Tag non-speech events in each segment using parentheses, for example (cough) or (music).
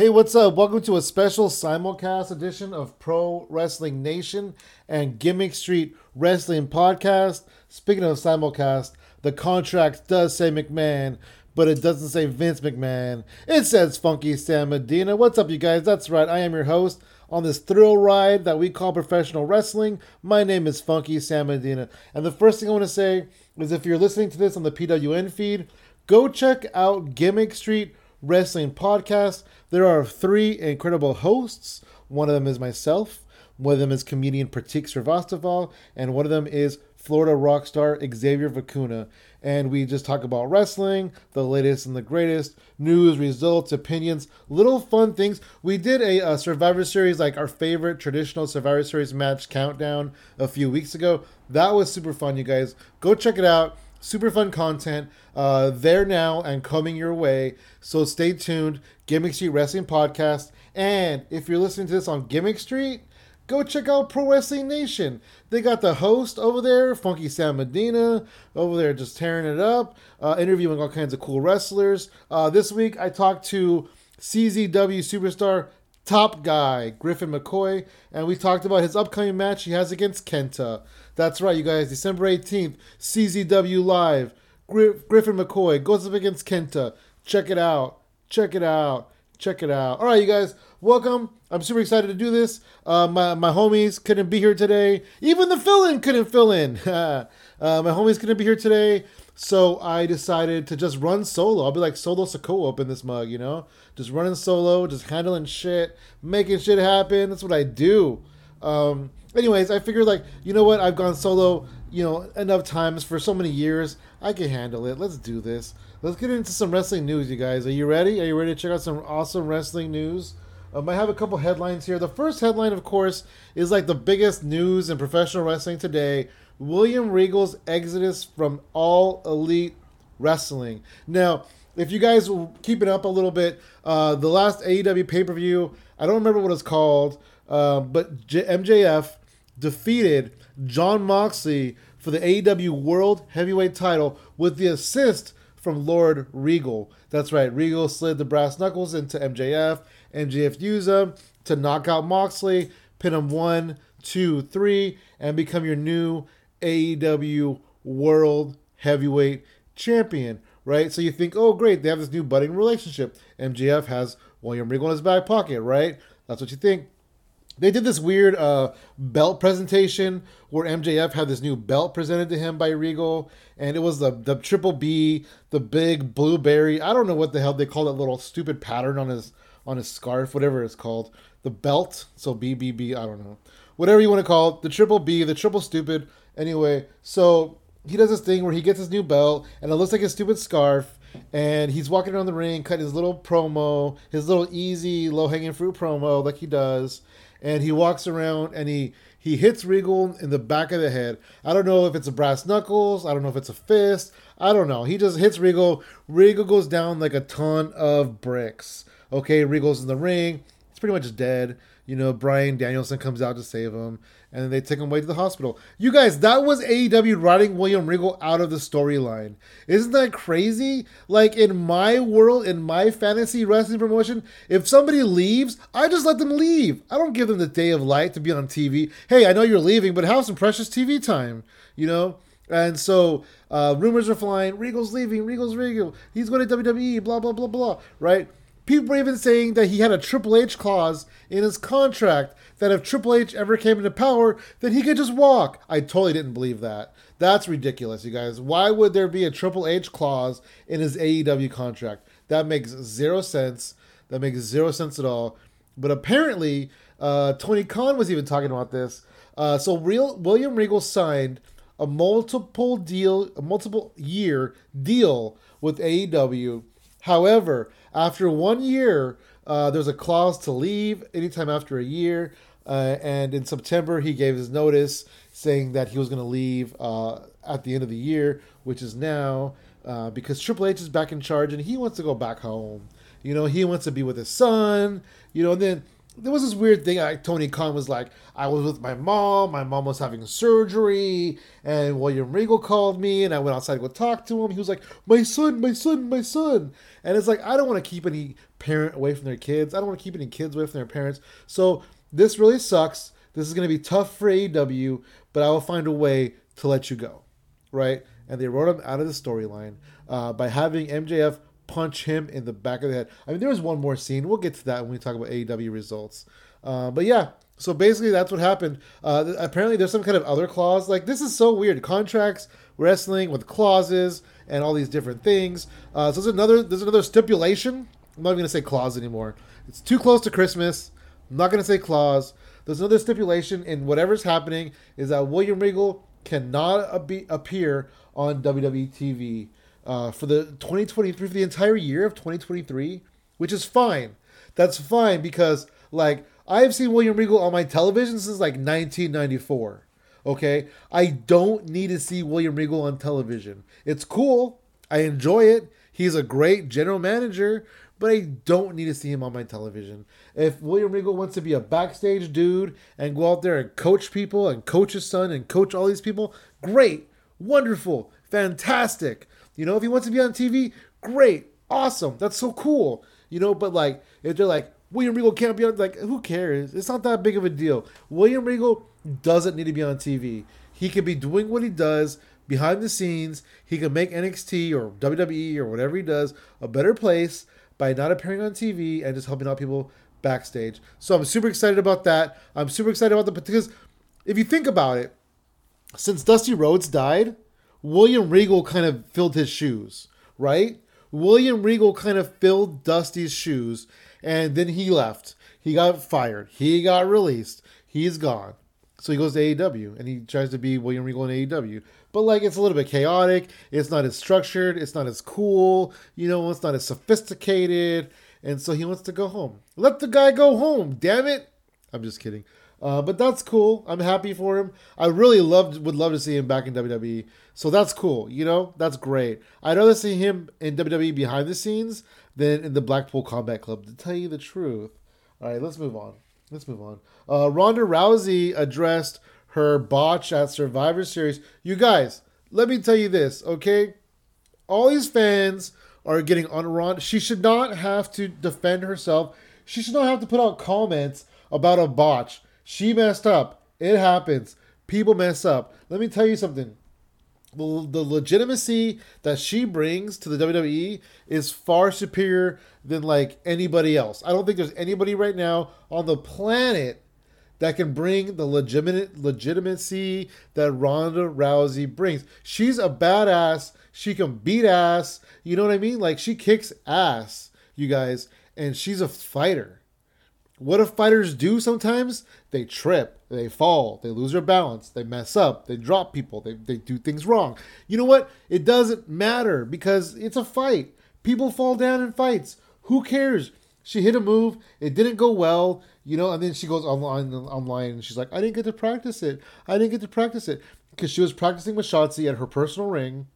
Hey, what's up? Welcome to a special simulcast edition of Pro Wrestling Nation and Gimmick Street Wrestling Podcast. Speaking of simulcast, the contract does say McMahon, but it doesn't say Vince McMahon. It says Funky Sam Medina. What's up, you guys? That's right, I am your host on this thrill ride that we call professional wrestling. My name is Funky Sam Medina. And the first thing I want to say is if you're listening to this on the PWN feed, go check out Gimmick Street Wrestling Podcast. There are three incredible hosts. One of them is myself, one of them is comedian Pratik Srivastaval, and one of them is Florida rock star Xavier Vacuna. And we just talk about wrestling, the latest and the greatest, news, results, opinions, little fun things. We did a, a Survivor Series, like our favorite traditional Survivor Series match countdown a few weeks ago. That was super fun, you guys. Go check it out super fun content uh, there now and coming your way. So stay tuned. Gimmick Street Wrestling Podcast. And if you're listening to this on Gimmick Street, go check out Pro Wrestling Nation. They got the host over there, Funky Sam Medina, over there just tearing it up, uh, interviewing all kinds of cool wrestlers. Uh, this week I talked to CZW superstar top guy, Griffin McCoy, and we talked about his upcoming match he has against Kenta. That's right, you guys. December 18th, CZW Live. Griffin McCoy goes up against Kenta. Check it out. Check it out. Check it out. All right, you guys, welcome. I'm super excited to do this. Uh, my, my homies couldn't be here today. Even the fill in couldn't fill in. (laughs) uh, my homies couldn't be here today. So I decided to just run solo. I'll be like solo Sikoa up in this mug, you know? Just running solo, just handling shit, making shit happen. That's what I do. Um, anyways, I figured like, you know what? I've gone solo, you know, enough times for so many years. I can handle it. Let's do this. Let's get into some wrestling news, you guys. Are you ready? Are you ready to check out some awesome wrestling news? Um, I have a couple headlines here. The first headline, of course, is like the biggest news in professional wrestling today. William Regal's exodus from All Elite Wrestling. Now, if you guys will keep it up a little bit, uh, the last AEW pay per view, I don't remember what it's called, uh, but J- MJF defeated Jon Moxley for the AEW World Heavyweight title with the assist from Lord Regal. That's right, Regal slid the brass knuckles into MJF. MJF used them to knock out Moxley, pin him one, two, three, and become your new AEW World Heavyweight Champion. Right? So you think, oh, great, they have this new budding relationship. MJF has William Regal in his back pocket, right? That's what you think. They did this weird uh, belt presentation where MJF had this new belt presented to him by Regal, and it was the the triple B, the big blueberry. I don't know what the hell they call that little stupid pattern on his on his scarf, whatever it's called. The belt, so BBB. I don't know, whatever you want to call it. The triple B, the triple stupid. Anyway, so he does this thing where he gets his new belt, and it looks like a stupid scarf. And he's walking around the ring, cutting his little promo, his little easy, low hanging fruit promo, like he does and he walks around and he he hits Regal in the back of the head. I don't know if it's a brass knuckles. I don't know if it's a fist. I don't know. He just hits Regal. Regal goes down like a ton of bricks. Okay, Regal's in the ring. He's pretty much dead. You know, Bryan Danielson comes out to save him and then they take him away to the hospital. You guys, that was AEW writing William Regal out of the storyline. Isn't that crazy? Like in my world, in my fantasy wrestling promotion, if somebody leaves, I just let them leave. I don't give them the day of light to be on TV. Hey, I know you're leaving, but have some precious TV time, you know? And so uh, rumors are flying. Regal's leaving. Regal's Regal. He's going to WWE. Blah blah blah blah. Right? People are even saying that he had a Triple H clause in his contract that if Triple H ever came into power, then he could just walk. I totally didn't believe that. That's ridiculous, you guys. Why would there be a Triple H clause in his AEW contract? That makes zero sense. That makes zero sense at all. But apparently, uh, Tony Khan was even talking about this. Uh, so real William Regal signed a multiple deal, a multiple year deal with AEW. However, after one year, uh, there's a clause to leave anytime after a year. Uh, and in September, he gave his notice saying that he was going to leave uh, at the end of the year, which is now, uh, because Triple H is back in charge and he wants to go back home. You know, he wants to be with his son. You know, and then there was this weird thing. Like Tony Khan was like, I was with my mom. My mom was having surgery, and William Regal called me, and I went outside to go talk to him. He was like, "My son, my son, my son," and it's like I don't want to keep any parent away from their kids. I don't want to keep any kids away from their parents. So this really sucks. This is going to be tough for AEW, but I will find a way to let you go, right? And they wrote him out of the storyline uh, by having MJF punch him in the back of the head. I mean, there was one more scene. We'll get to that when we talk about AEW results. Uh, but yeah, so basically that's what happened. Uh, apparently, there's some kind of other clause. Like this is so weird. Contracts, wrestling with clauses and all these different things. Uh, so there's another there's another stipulation. I'm not even gonna say clause anymore. It's too close to Christmas. I'm not gonna say clause. There's another stipulation in whatever's happening is that William Regal cannot be, appear on WWE TV uh, for the 2023 for the entire year of 2023, which is fine. That's fine because like I've seen William Regal on my television since like 1994. Okay, I don't need to see William Regal on television. It's cool. I enjoy it. He's a great general manager, but I don't need to see him on my television. If William Regal wants to be a backstage dude and go out there and coach people and coach his son and coach all these people, great, wonderful, fantastic. You know, if he wants to be on TV, great, awesome, that's so cool. You know, but like if they're like William Regal can't be on, like who cares? It's not that big of a deal. William Regal doesn't need to be on TV. He can be doing what he does behind the scenes. He can make NXT or WWE or whatever he does a better place by not appearing on TV and just helping out people backstage. So I'm super excited about that. I'm super excited about the because if you think about it, since Dusty Rhodes died, William Regal kind of filled his shoes, right? William Regal kind of filled Dusty's shoes and then he left. He got fired. He got released. He's gone. So he goes to AEW and he tries to be William Regal in AEW. But like it's a little bit chaotic. It's not as structured. It's not as cool. You know, it's not as sophisticated. And so he wants to go home. Let the guy go home. Damn it. I'm just kidding. Uh, but that's cool. I'm happy for him. I really loved would love to see him back in WWE. So that's cool. You know, that's great. I'd rather see him in WWE behind the scenes than in the Blackpool Combat Club. To tell you the truth. All right, let's move on. Let's move on. Uh, Ronda Rousey addressed her botch at Survivor Series. You guys, let me tell you this, okay? All these fans are getting on Ronda. She should not have to defend herself. She should not have to put out comments about a botch. She messed up. It happens. People mess up. Let me tell you something the legitimacy that she brings to the WWE is far superior than like anybody else. I don't think there's anybody right now on the planet that can bring the legitimate legitimacy that Ronda Rousey brings. She's a badass. She can beat ass. You know what I mean? Like she kicks ass, you guys, and she's a fighter. What do fighters do sometimes? They trip, they fall, they lose their balance, they mess up, they drop people, they, they do things wrong. You know what? It doesn't matter because it's a fight. People fall down in fights. Who cares? She hit a move, it didn't go well, you know, and then she goes online online and she's like, I didn't get to practice it. I didn't get to practice it. Because she was practicing with Shotzi at her personal ring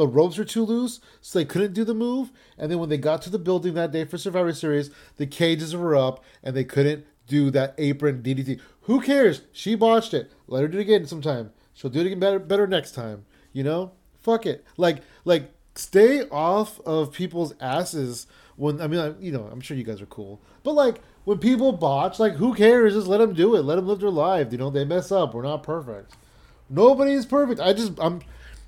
the ropes were too loose, so they couldn't do the move. And then when they got to the building that day for Survivor Series, the cages were up and they couldn't do that apron DDT. Who cares? She botched it. Let her do it again sometime. She'll do it again better, better next time. You know? Fuck it. Like, like, stay off of people's asses when I mean, you know, I'm sure you guys are cool, but like when people botch, like who cares? Just let them do it. Let them live their life. You know, they mess up. We're not perfect. Nobody is perfect. I just I'm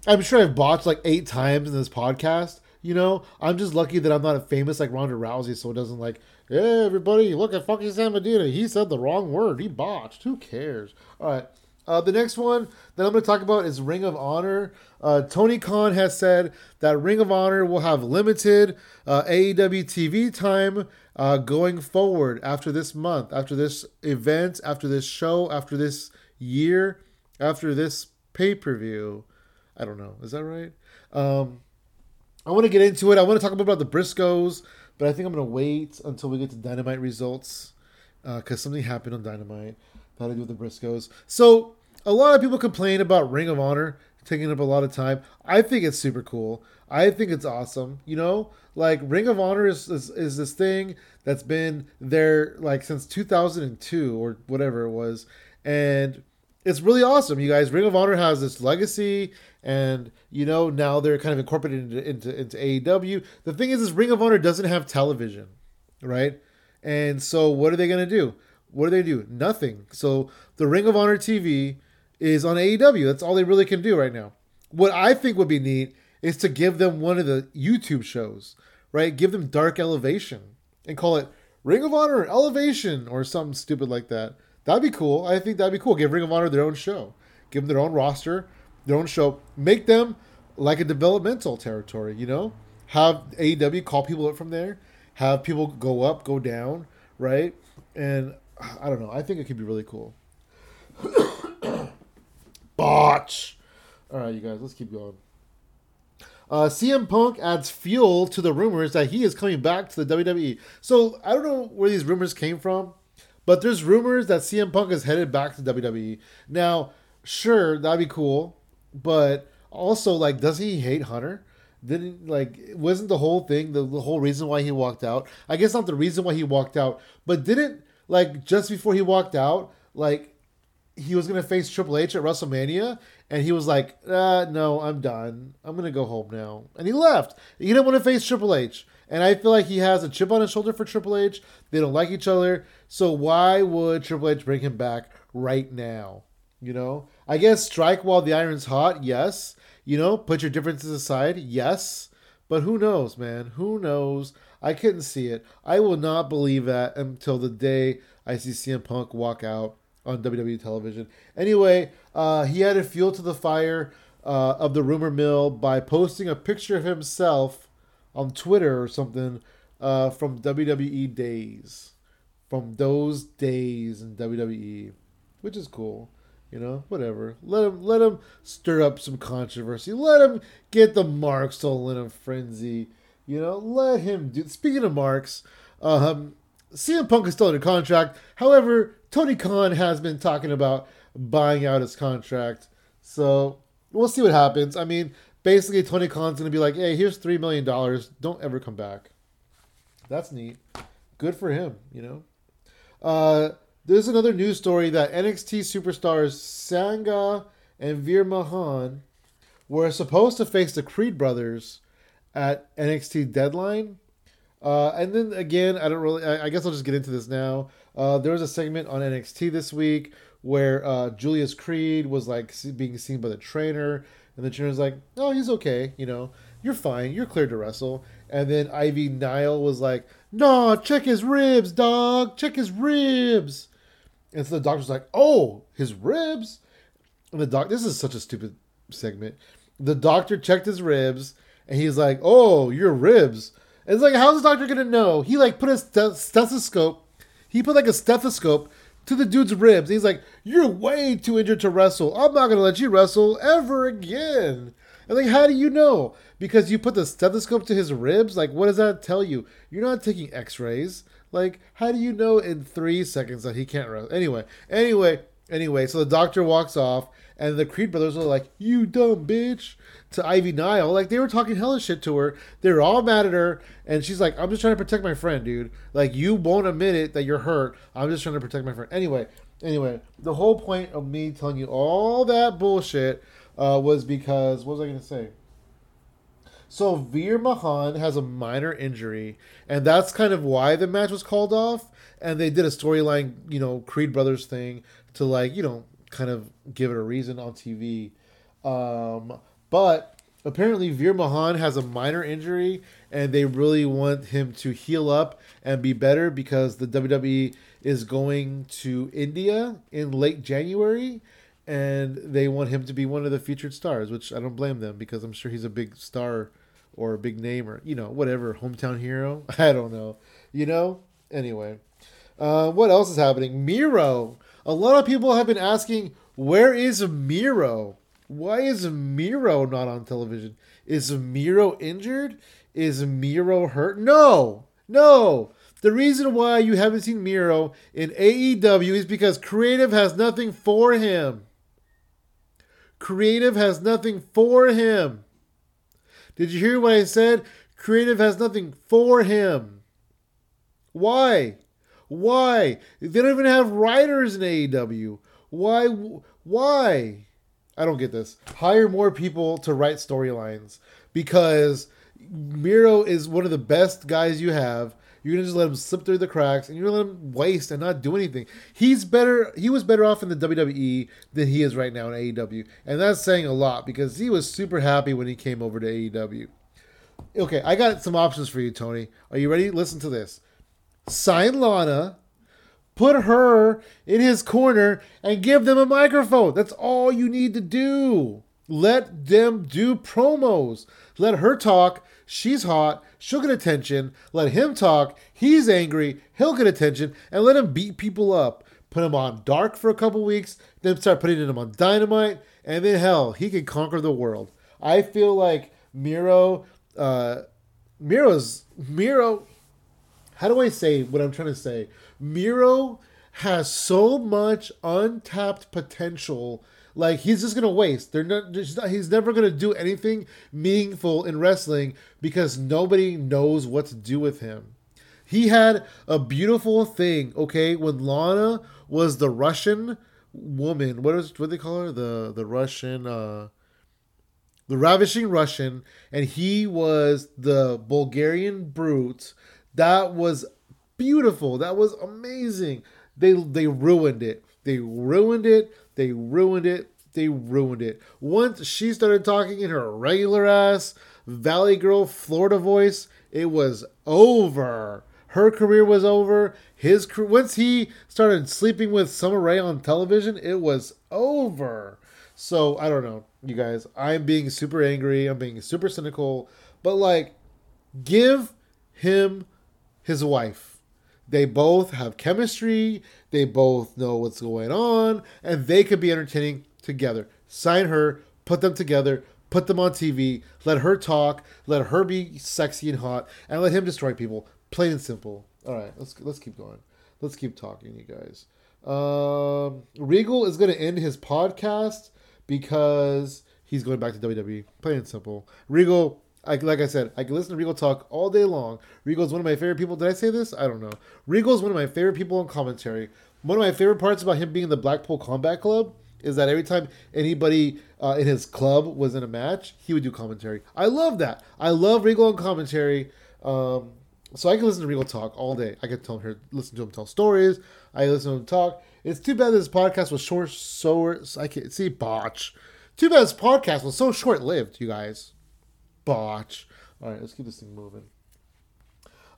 I'm sure I've botched like eight times in this podcast. You know, I'm just lucky that I'm not a famous like Ronda Rousey, so it doesn't like, hey, everybody, look at fucking Sam Medina. He said the wrong word. He botched. Who cares? All right. Uh, the next one that I'm going to talk about is Ring of Honor. Uh, Tony Khan has said that Ring of Honor will have limited uh, AEW TV time uh, going forward after this month, after this event, after this show, after this year, after this pay per view. I don't know. Is that right? Um, I want to get into it. I want to talk about the Briscoes, but I think I'm going to wait until we get to Dynamite results because uh, something happened on Dynamite that had to do with the Briscoes. So a lot of people complain about Ring of Honor taking up a lot of time. I think it's super cool. I think it's awesome. You know, like Ring of Honor is, is, is this thing that's been there like since 2002 or whatever it was, and it's really awesome. You guys, Ring of Honor has this legacy and you know now they're kind of incorporated into, into, into AEW. The thing is, is Ring of Honor doesn't have television. right? And so what are they to do? What do they do? Nothing. So the Ring of Honor TV is on AEW. That's all they really can do right now. What I think would be neat is to give them one of the YouTube shows, right? Give them Dark Elevation and call it Ring of Honor Elevation or something stupid like that. That'd be cool. I think that'd be cool. Give Ring of Honor their own show. Give them their own roster, their own show. Make them like a developmental territory, you know? Have AEW call people up from there. Have people go up, go down, right? And I don't know. I think it could be really cool. (coughs) Botch. All right, you guys, let's keep going. Uh, CM Punk adds fuel to the rumors that he is coming back to the WWE. So I don't know where these rumors came from, but there's rumors that CM Punk is headed back to WWE. Now, sure, that'd be cool, but also, like, does he hate Hunter? Didn't like wasn't the whole thing the, the whole reason why he walked out? I guess not the reason why he walked out, but didn't like just before he walked out, like he was gonna face Triple H at WrestleMania, and he was like, uh, "No, I'm done. I'm gonna go home now," and he left. He didn't want to face Triple H, and I feel like he has a chip on his shoulder for Triple H. They don't like each other, so why would Triple H bring him back right now? You know, I guess strike while the iron's hot. Yes, you know, put your differences aside. Yes, but who knows, man? Who knows? I couldn't see it. I will not believe that until the day I see CM Punk walk out on WWE television. Anyway, uh, he added fuel to the fire uh, of the rumor mill by posting a picture of himself on Twitter or something uh, from WWE days, from those days in WWE, which is cool. You know, whatever. Let him let him stir up some controversy. Let him get the marks all in a frenzy. You know, let him do. Speaking of marks, um, CM Punk is still under contract. However, Tony Khan has been talking about buying out his contract. So we'll see what happens. I mean, basically, Tony Khan's going to be like, hey, here's $3 million. Don't ever come back. That's neat. Good for him, you know? Uh, there's another news story that NXT superstars Sangha and Veer Mahaan were supposed to face the Creed brothers at NXT Deadline. Uh, and then again, I don't really. I, I, guess I'll just get into this now. Uh, there was a segment on NXT this week where uh, Julius Creed was like being seen by the trainer, and the trainer's like, "Oh, he's okay. You know, you're fine. You're cleared to wrestle." And then Ivy Nile was like, "No, check his ribs, dog. Check his ribs." And so the doctor's like, "Oh, his ribs." And the doc. This is such a stupid segment. The doctor checked his ribs, and he's like, "Oh, your ribs." And it's like, how's the doctor gonna know? He like put a stethoscope. He put like a stethoscope to the dude's ribs. He's like, "You're way too injured to wrestle. I'm not gonna let you wrestle ever again." And like, how do you know? Because you put the stethoscope to his ribs. Like, what does that tell you? You're not taking X-rays. Like, how do you know in three seconds that he can't run? Anyway, anyway, anyway. So the doctor walks off, and the Creed brothers are like, "You dumb bitch." to Ivy Nile. Like they were talking hella shit to her. They were all mad at her, and she's like, "I'm just trying to protect my friend, dude. Like you won't admit it that you're hurt. I'm just trying to protect my friend." Anyway, anyway, the whole point of me telling you all that bullshit uh, was because what was I going to say? So Veer Mahaan has a minor injury, and that's kind of why the match was called off. And they did a storyline, you know, Creed Brothers thing to like, you know, kind of give it a reason on TV. Um, but apparently, Veer Mahaan has a minor injury, and they really want him to heal up and be better because the WWE is going to India in late January, and they want him to be one of the featured stars. Which I don't blame them because I'm sure he's a big star or a big name or you know whatever hometown hero. (laughs) I don't know. You know. Anyway, uh, what else is happening? Miro. A lot of people have been asking, where is Miro? Why is Miro not on television? Is Miro injured? Is Miro hurt? No, no. The reason why you haven't seen Miro in AEW is because creative has nothing for him. Creative has nothing for him. Did you hear what I said? Creative has nothing for him. Why? Why? They don't even have writers in AEW. Why? Why? I don't get this. Hire more people to write storylines because Miro is one of the best guys you have. You're gonna just let him slip through the cracks, and you're gonna let him waste and not do anything. He's better. He was better off in the WWE than he is right now in AEW, and that's saying a lot because he was super happy when he came over to AEW. Okay, I got some options for you, Tony. Are you ready? Listen to this. Sign Lana, put her in his corner, and give them a microphone. That's all you need to do. Let them do promos. Let her talk. She's hot. She'll get attention. Let him talk. He's angry. He'll get attention. And let him beat people up. Put him on Dark for a couple weeks. Then start putting him on Dynamite. And then, hell, he can conquer the world. I feel like Miro, uh, Miro's, Miro, how do I say what I'm trying to say? Miro has so much untapped potential like he's just gonna waste. They're not. He's never gonna do anything meaningful in wrestling because nobody knows what to do with him. He had a beautiful thing. Okay, when Lana was the Russian woman, what is what they call her? The the Russian. uh the ravishing Russian, and he was the Bulgarian brute. That was beautiful. That was amazing. They they ruined it. They ruined it. They ruined it. They ruined it. Once she started talking in her regular ass Valley Girl Florida voice, it was over. Her career was over. His career, once he started sleeping with Summer Rae on television, it was over. So I don't know, you guys. I'm being super angry. I'm being super cynical. But like, give him his wife. They both have chemistry. They both know what's going on, and they could be entertaining together. Sign her, put them together, put them on TV, let her talk, let her be sexy and hot, and let him destroy people. Plain and simple. All right, let's let's keep going. Let's keep talking, you guys. Um, Regal is going to end his podcast because he's going back to WWE. Plain and simple. Regal I, like I said, I can listen to Regal talk all day long. Regal's one of my favorite people. Did I say this? I don't know. Regal's one of my favorite people in commentary. One of my favorite parts about him being in the Blackpool Combat Club is that every time anybody uh, in his club was in a match, he would do commentary. I love that. I love Regal on commentary. Um, so I can listen to Regal talk all day. I can tell him, listen to him tell stories. I listen to him talk. It's too bad this podcast was short, so I can't see botch. Too bad this podcast was so short lived, you guys botch. All right, let's keep this thing moving.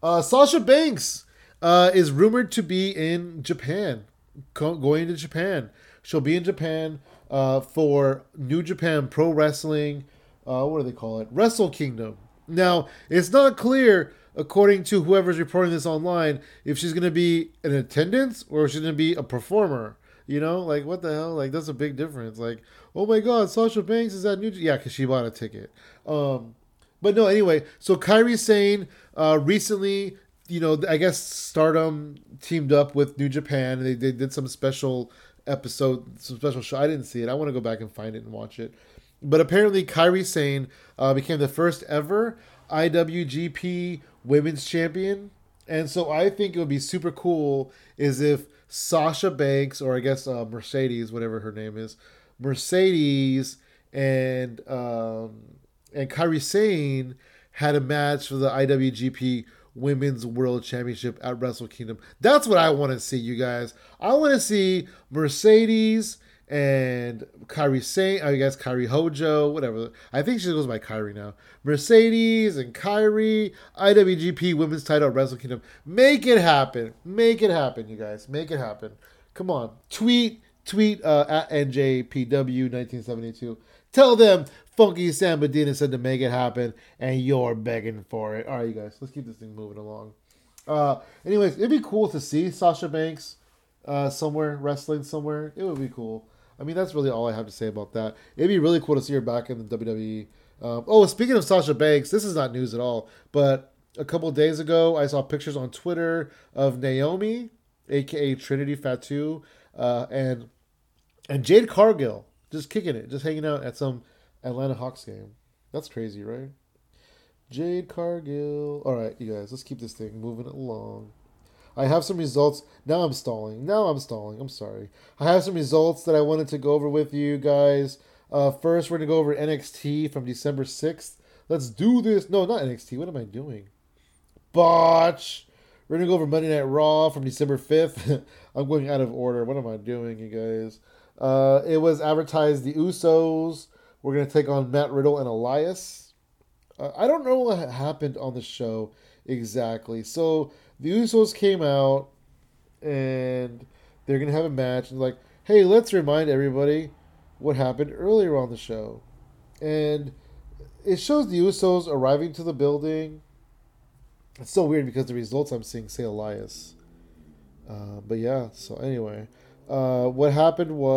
Uh, Sasha Banks uh, is rumored to be in Japan, co- going to Japan. She'll be in Japan uh, for New Japan Pro Wrestling. Uh, what do they call it? Wrestle Kingdom. Now, it's not clear, according to whoever's reporting this online, if she's going to be in attendance or if she's going to be a performer. You know, like what the hell? Like that's a big difference. Like, oh my God, Sasha Banks is at New. Yeah, because she bought a ticket. Um, but no, anyway. So Kairi Sane uh, recently, you know, I guess Stardom teamed up with New Japan. They they did some special episode, some special show. I didn't see it. I want to go back and find it and watch it. But apparently, Kairi Sane uh, became the first ever IWGP Women's Champion, and so I think it would be super cool is if Sasha Banks, or I guess uh, Mercedes, whatever her name is, Mercedes and um, and Kairi Sane had a match for the IWGP Women's World Championship at Wrestle Kingdom. That's what I want to see, you guys. I want to see Mercedes and Kairi Sane, I guess Kairi Hojo, whatever. I think she goes by Kairi now. Mercedes and Kairi, IWGP Women's Title Wrestle Kingdom. Make it happen. Make it happen, you guys. Make it happen. Come on. Tweet, tweet uh, at NJPW1972. Tell them Funky Sam Medina said to make it happen, and you're begging for it. All right, you guys, let's keep this thing moving along. Uh, anyways, it'd be cool to see Sasha Banks uh, somewhere wrestling somewhere. It would be cool. I mean, that's really all I have to say about that. It'd be really cool to see her back in the WWE. Um, oh, speaking of Sasha Banks, this is not news at all, but a couple days ago, I saw pictures on Twitter of Naomi, aka Trinity Fatu, uh, and and Jade Cargill just kicking it, just hanging out at some Atlanta Hawks game. That's crazy, right? Jade Cargill. All right, you guys, let's keep this thing moving along. I have some results. Now I'm stalling. Now I'm stalling. I'm sorry. I have some results that I wanted to go over with you guys. Uh, first, we're going to go over NXT from December 6th. Let's do this. No, not NXT. What am I doing? Botch. We're gonna go over Monday Night Raw from December fifth. (laughs) I'm going out of order. What am I doing, you guys? Uh, it was advertised the Usos We're gonna take on Matt Riddle and Elias. Uh, I don't know what happened on the show exactly. So the Usos came out and they're gonna have a match and like, hey, let's remind everybody what happened earlier on the show, and it shows the Usos arriving to the building. It's so weird because the results I'm seeing say Elias. Uh, but yeah, so anyway, uh, what happened was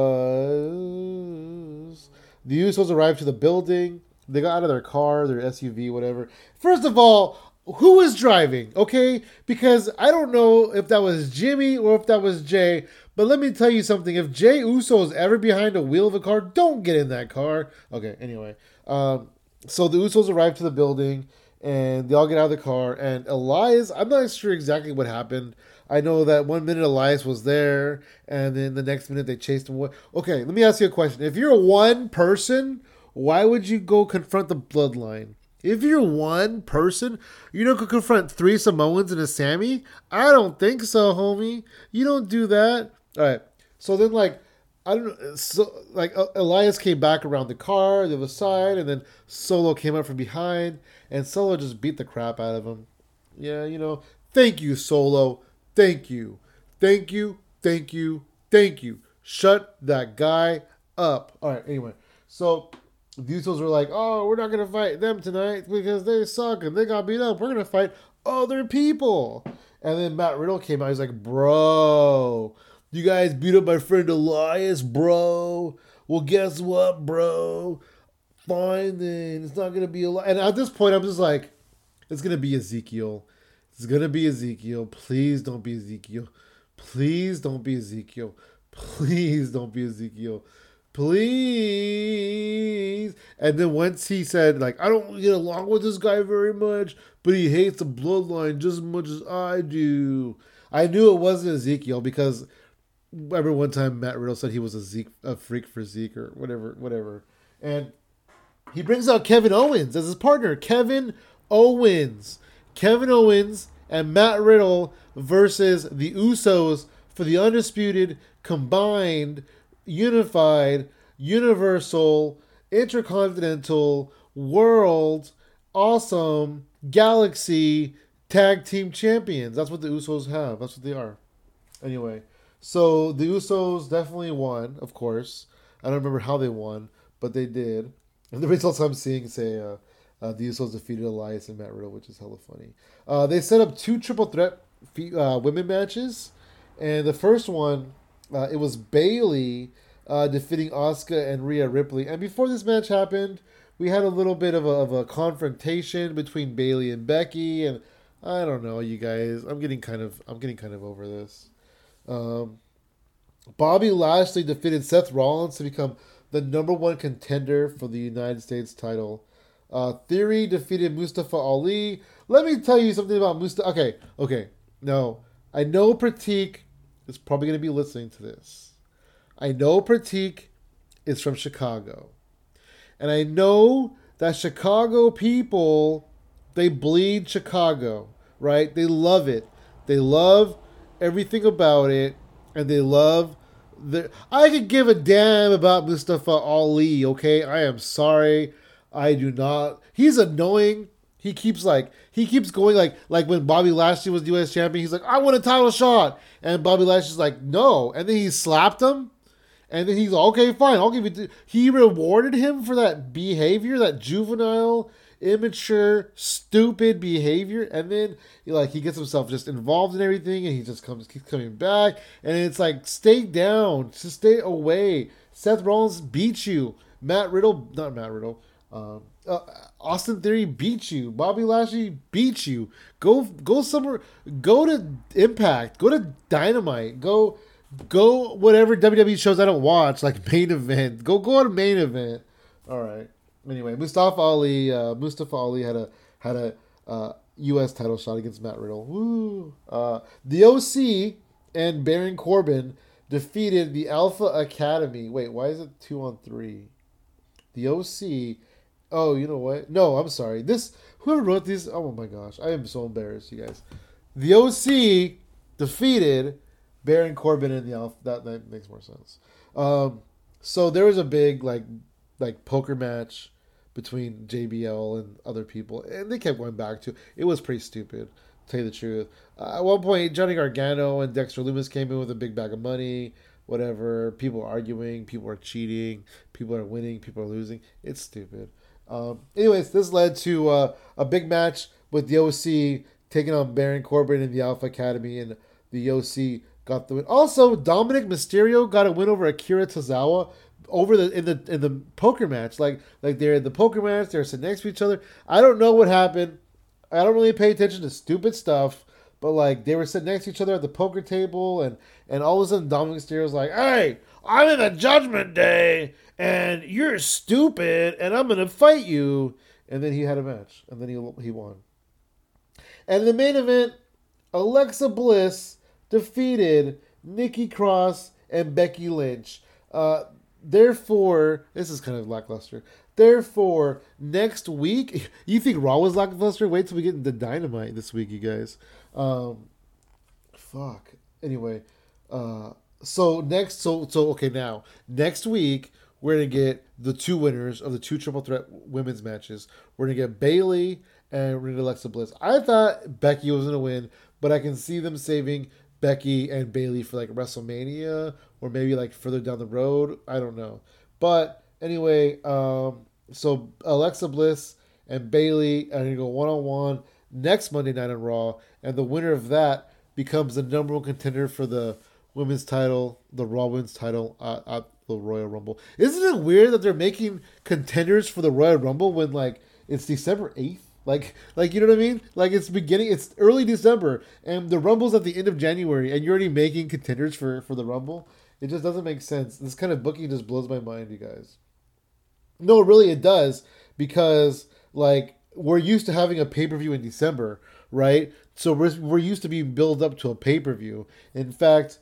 the Usos arrived to the building. They got out of their car, their SUV, whatever. First of all, who was driving? Okay, because I don't know if that was Jimmy or if that was Jay. But let me tell you something: if Jay Uso is ever behind a wheel of a car, don't get in that car. Okay, anyway, um, so the Usos arrive to the building and they all get out of the car. And Elias, I'm not sure exactly what happened. I know that one minute Elias was there, and then the next minute they chased him away. Okay, let me ask you a question. If you're one person, why would you go confront the bloodline? If you're one person, you don't confront three Samoans and a Sammy? I don't think so, homie. You don't do that. All right. So then, like, I don't know. So, like, uh, Elias came back around the car, the other side, and then Solo came up from behind, and Solo just beat the crap out of him. Yeah, you know, thank you, Solo. Thank you. Thank you. Thank you. Thank you. Shut that guy up. All right, anyway. So, the Usos were like, oh, we're not to fight them tonight because they suck and they got beat up. We're to fight other people. And then Matt Riddle came out. He's like, bro, you guys beat up my friend Elias, bro. Well, guess what, bro? Fine then. It's not gonna be a lot. And at this point, I'm just like, it's gonna be Ezekiel. It's gonna be Ezekiel. Please don't be Ezekiel. Please don't be Ezekiel. Please don't be Ezekiel. Please. And then once he said, like, I don't get along with this guy very much, but he hates the bloodline just as much as I do. I knew it wasn't Ezekiel because remember one time Matt Riddle said he was a Zeke, a freak for Zeke or whatever, whatever, and he brings out Kevin Owens as his partner. Kevin Owens, Kevin Owens, and Matt Riddle versus the Usos for the undisputed, combined, unified, universal, intercontinental, world, awesome, galaxy tag team champions. That's what the Usos have. That's what they are. Anyway. So the Usos definitely won, of course. I don't remember how they won, but they did. And the results I'm seeing say uh, uh, the Usos defeated Elias and Matt Riddle, which is hella funny. Uh, they set up two triple threat uh, women matches, and the first one uh, it was Bayley uh, defeating Asuka and Rhea Ripley. And before this match happened, we had a little bit of a, of a confrontation between Bayley and Becky, and I don't know, you guys. I'm getting kind of I'm getting kind of over this. Um, Bobby Lashley defeated Seth Rollins to become the number one contender for the United States title. Uh, Theory defeated Mustafa Ali. Let me tell you something about Mustafa. Okay, okay. No, I know Pratik is probably going to be listening to this. I know Pratik is from Chicago. And I know that Chicago people, they bleed Chicago, right? They love it. They love everything about it, and they love the. I could give a damn about Mustafa Ali. Okay, I am sorry, I do not. He's annoying. He keeps like he keeps going like like when Bobby Lashley was the U.S. champion. He's like, I want a title shot, and Bobby Lashley's like, no, and then he slapped him. And then he's like, okay, fine. I'll give you. Th-. He rewarded him for that behavior, that juvenile immature, stupid behavior, and then like he gets himself just involved in everything, and he just comes keeps coming back, and it's like stay down, just stay away. Seth Rollins beat you. Matt Riddle, not Matt Riddle. Um, uh, Austin Theory beat you. Bobby Lashley beat you. Go go somewhere. Go to Impact. Go to Dynamite. Go go whatever WWE shows I don't watch, like (laughs) main event. Go go on main event. All right anyway, Mustafa Ali, uh, Mustafa Ali had a had a uh, U.S. title shot against Matt Riddle. Woo! Uh, the OC and Baron Corbin defeated the Alpha Academy. Wait, why is it two on three? The OC. Oh, you know what? No, I'm sorry. This whoever wrote these. Oh my gosh, I am so embarrassed, you guys. the OC defeated Baron Corbin in the Alpha. That, that makes more sense. Um, so there was a big like like poker match between JBL and other people, and they kept going back to it was pretty stupid. To tell you the truth, uh, at one point Johnny Gargano and Dexter Lumis came in with a big bag of money. Whatever, people are arguing, people are cheating, people are winning, people are losing. It's stupid. Um, anyways, this led to uh, a big match with the OC taking on Baron Corbin in the Alpha Academy, and the OC got the win. Also, Dominik Mysterio got a win over Akira Tozawa over the in the in the poker match. Like like they're in the poker match, they're sitting next to each other. I don't know what happened. I don't really pay attention to stupid stuff. But like they were sitting next to each other at the poker table, and and all of a sudden Dominik Mysterio's like, "Hey, I'm in the Judgment Day, and you're stupid, and I'm gonna fight you." And then he had a match, and then he he won. And the main event, Alexa Bliss defeated Nikki Cross and Becky Lynch. Uh, therefore, this is kind of lackluster. Therefore, next week, (laughs) you think Raw was lackluster? Wait till we get into Dynamite this week, you guys. Um, fuck. Anyway, uh, so next, so so okay, now next week we're gonna get the two winners of the two triple threat women's matches. We're gonna get Bayley and we're gonna get Alexa Bliss. I thought Becky was gonna win, but I can see them saving Becky and Bayley for like WrestleMania or maybe like further down the road. I don't know. But anyway, um, so Alexa Bliss and Bailey are gonna go one on one next Monday night on Raw, and the winner of that becomes the number one contender for the women's title, the Raw women's title at, at the Royal Rumble. Isn't it weird that they're making contenders for the Royal Rumble when like it's December eighth? Like, like you know what I mean? Like it's beginning, it's early December, and the Rumble's at the end of January, and you're already making contenders for for the Rumble. It just doesn't make sense. This kind of booking just blows my mind, you guys. No, really, it does because like we're used to having a pay per view in December, right? So we're, we're used to being built up to a pay per view. In fact,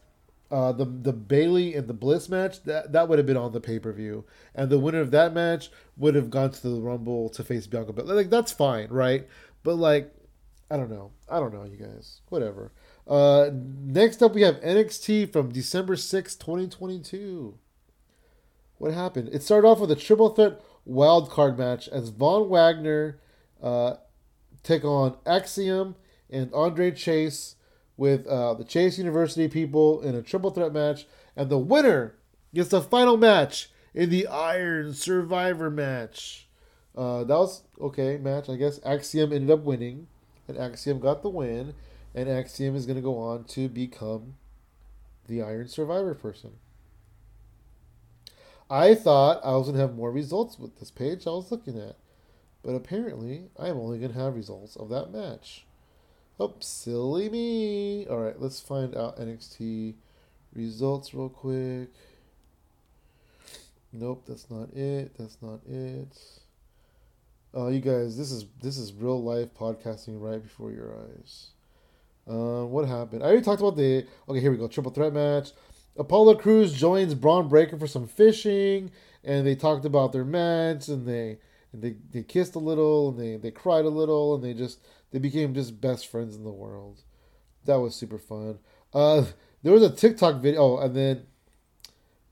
uh, the the Bayley and the Bliss match that that would have been on the pay per view, and the winner of that match would have gone to the Rumble to face Bianca. But like that's fine, right? But like, I don't know, I don't know, you guys, whatever. Uh, next up, we have NXT from December sixth, 2022. What happened? It started off with a triple threat wild card match as Von Wagner uh, take on Axiom and Andre Chase with uh, the Chase University people in a triple threat match, and the winner gets the final match in the Iron Survivor match. Uh, that was okay match. I guess Axiom ended up winning, and Axiom got the win, and Axiom is going to go on to become the Iron Survivor person. I thought I was going to have more results with this page I was looking at, but apparently I'm only going to have results of that match. Oh, silly me. All right, let's find out NXT results real quick. Nope, that's not it. That's not it. Oh, you guys, this is this is real life podcasting right before your eyes. Um, what happened? I already talked about the. Okay, here we go. Triple threat match. Apollo Crews joins Bron Breakker for some fishing, and they talked about their match, and they and they, they kissed a little, and they they cried a little, and they just they became just best friends in the world. That was super fun. Uh, there was a TikTok video, oh, and then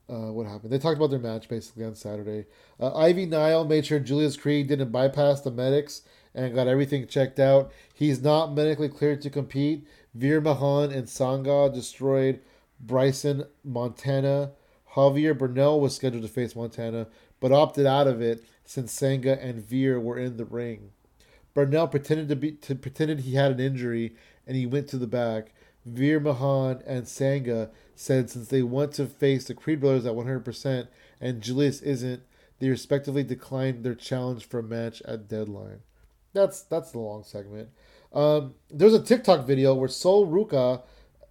uh, what happened? They talked about their match basically on Saturday. Uh, Ivy Nile made sure Julius Creed didn't bypass the medics and got everything checked out. He's not medically cleared to compete. Veer Mahaan and Sangha destroyed Bryson Montana. Javier Bernal was scheduled to face Montana, but opted out of it since Sangha and Veer were in the ring. Bernal pretended to be to, pretended he had an injury and he went to the back. Veer Mahaan and Sangha said since they want to face the Creed brothers at 100% and Julius isn't, they respectively declined their challenge for a match at deadline. That's that's the long segment. Um, there's a TikTok video where Sol Ruca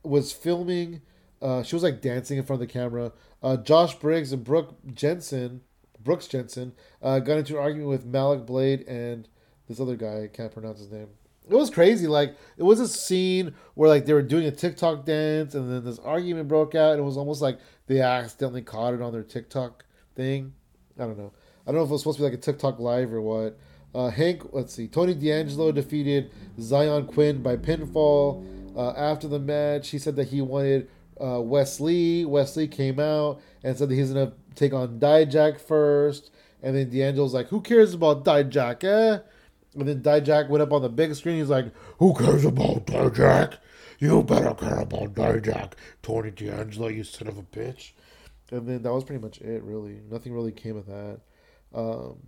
was filming. Uh, she was like dancing in front of the camera. Uh, Josh Briggs and Brooke Jensen, Brooks Jensen, uh, got into an argument with Malik Blade and this other guy, I can't pronounce his name. It was crazy. Like it was a scene where like they were doing a TikTok dance, and then this argument broke out, and it was almost like they accidentally caught it on their TikTok thing. I don't know. I don't know if it was supposed to be like a TikTok live or what. Uh, Hank, let's see. Tony D'Angelo defeated Zion Quinn by pinfall. Uh, after the match, he said that he wanted uh, Wes Lee. Wes Lee came out and said that he's gonna take on Dijak first. And then D'Angelo's like, "Who cares about Dijak, eh?" And then Dijak went up on the big screen. He's like, "Who cares about Dijak? You better care about Dijak, Tony D'Angelo, you son of a bitch." And then that was pretty much it. Really, nothing really came of that. Um,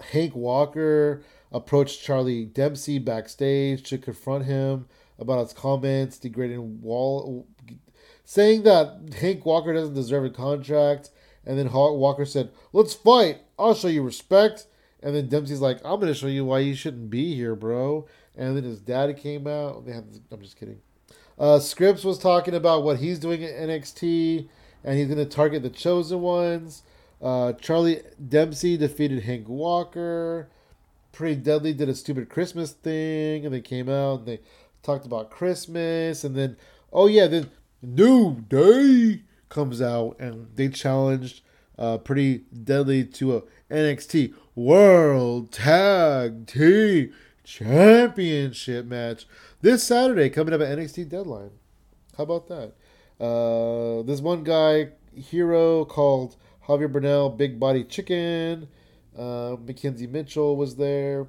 Hank Walker approached Charlie Dempsey backstage to confront him about his comments degrading Wall, saying that Hank Walker doesn't deserve a contract. And then Walker said, "Let's fight. I'll show you respect." And then Dempsey's like, "I'm gonna show you why you shouldn't be here, bro." And then his daddy came out. They I'm just kidding. Uh, Scrypts was talking about what he's doing at NXT, and he's gonna target the chosen ones. Uh, Charlie Dempsey defeated Hank Walker. Pretty Deadly did a stupid Christmas thing, and they came out and they talked about Christmas, and then oh yeah, then New Day comes out and they challenged uh, Pretty Deadly to a NXT World Tag Team Championship match this Saturday coming up at NXT Deadline. How about that? Uh, this one guy hero called Javier Bernal, Big Body Chicken. Uh, Mackenzie Mitchell was there.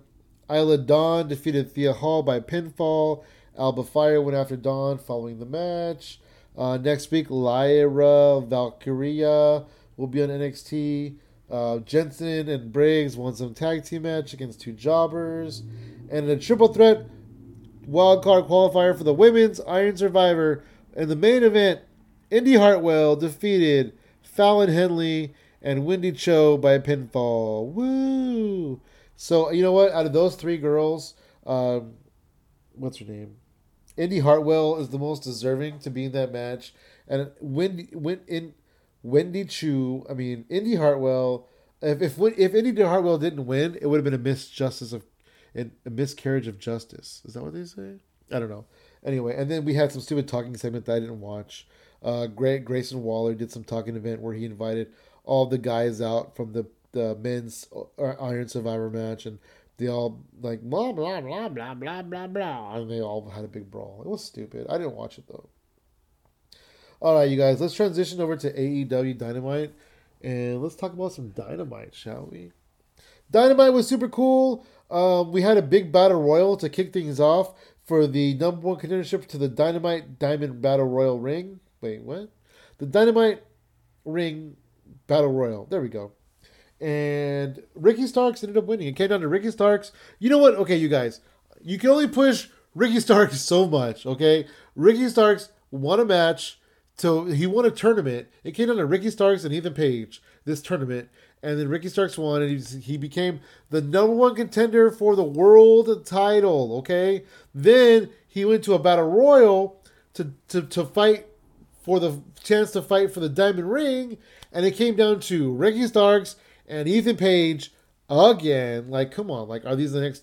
Isla Dawn defeated Thea Hail by pinfall. Alba Fire went after Dawn following the match. Uh, next week, Lyra Valkyria will be on NXT. Uh, Jensen and Briggs won some tag team match against two jobbers. And a triple threat wildcard qualifier for the women's Iron Survivor. In the main event, Indi Hartwell defeated Fallon Henley and Wendy Choo by pinfall. Woo! So you know what? Out of those three girls, um, what's her name? Indi Hartwell is the most deserving to be in that match, and Wendy went in. Wendy Choo. I mean Indi Hartwell. If if if Indi Hartwell didn't win, it would have been a misjustice of, a miscarriage of justice. Is that what they say? I don't know. Anyway, and then we had some stupid talking segment that I didn't watch. Uh, Great Grayson Waller did some talking event where he invited all the guys out from the the men's uh, Iron Survivor match, and they all like blah blah blah blah blah blah blah, and they all had a big brawl. It was stupid. I didn't watch it though. All right, you guys, let's transition over to AEW Dynamite, and let's talk about some Dynamite, shall we? Dynamite was super cool. Um, we had a big battle royal to kick things off for the number one contendership to the Dynamite Diamond Battle Royal ring. Wait, what? The Dynamite ring Battle Royal. There we go. And Ricky Starks ended up winning. It came down to Ricky Starks. You know what? Okay, you guys, you can only push Ricky Starks (laughs) so much. Okay, Ricky Starks won a match. So he won a tournament. It came down to Ricky Starks and Ethan Page this tournament, and then Ricky Starks won, and he, he became the number one contender for the world title. Okay, then he went to a battle royal to to, to fight for the chance to fight for the diamond ring, and it came down to Ricky Starks and Ethan Page again. Like, come on, like, are these the next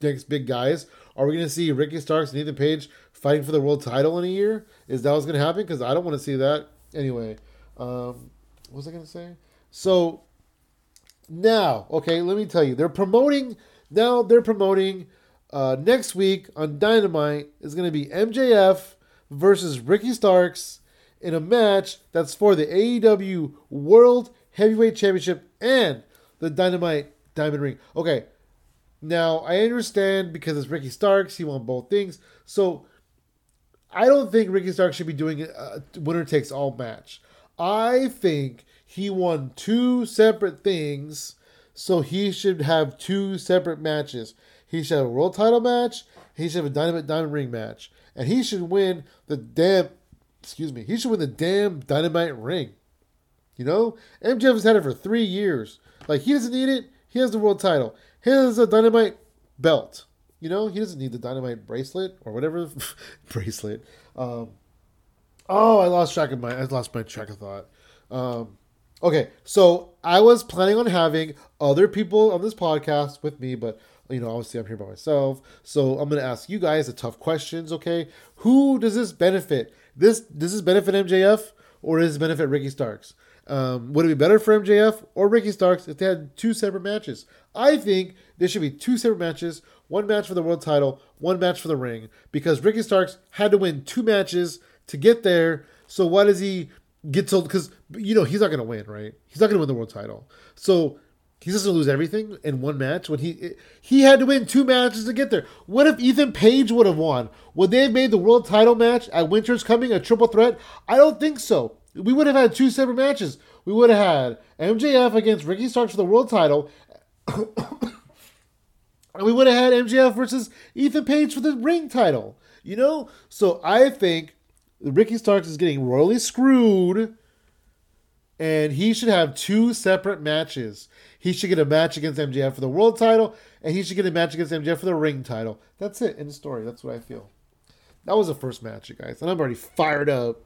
next big guys? Are we to see Ricky Starks and Ethan Page fighting for the world title in a year? Is that what's going to happen? Because I don't want to see that anyway. Um, what was I going to say? So now, okay, let me tell you, they're promoting now. They're promoting uh, next week on Dynamite is going to be MJF versus Ricky Starks in a match that's for the AEW World Heavyweight Championship and the Dynamite Diamond Ring. Okay, now I understand because it's Ricky Starks, he won both things. So I don't think Ricky Stark should be doing a winner takes all match. I think he won two separate things, so he should have two separate matches. He should have a world title match, he should have a Dynamite Diamond Ring match, and he should win the damn excuse me, he should win the damn dynamite ring. You know, MJF has had it for three years. Like he doesn't need it. He has the world title. He has a dynamite belt. You know, he doesn't need the dynamite bracelet or whatever (laughs) bracelet. Um, oh, I lost track of my. I lost my track of thought. Um, okay, so I was planning on having other people on this podcast with me, but you know, obviously I'm here by myself. So I'm to ask you guys the tough questions. Okay, who does this benefit? This does this benefit MJF or does this benefit Ricky Starks? Um, would it be better for MJF or Ricky Starks if they had two separate matches? I think there should be two separate matches one match for the world title, one match for the ring, because Ricky Starks had to win two matches to get there. So why does he get told? Because, you know, he's not going to win, right? He's not going to win the world title. So he's just going to lose everything in one match when he he had to win two matches to get there. What if Ethan Page would have won? Would they have made the world title match at Winter's Coming a triple threat? I don't think so. We would have had two separate matches. We would have had MJF against Ricky Starks for the world title. (coughs) and we would have had MJF versus Ethan Page for the ring title. You know? So I think Ricky Starks is getting royally screwed. And he should have two separate matches. He should get a match against MJF for the world title, and he should get a match against MJF for the ring title. That's it in the story. That's what I feel. That was the first match, you guys. And I'm already fired up.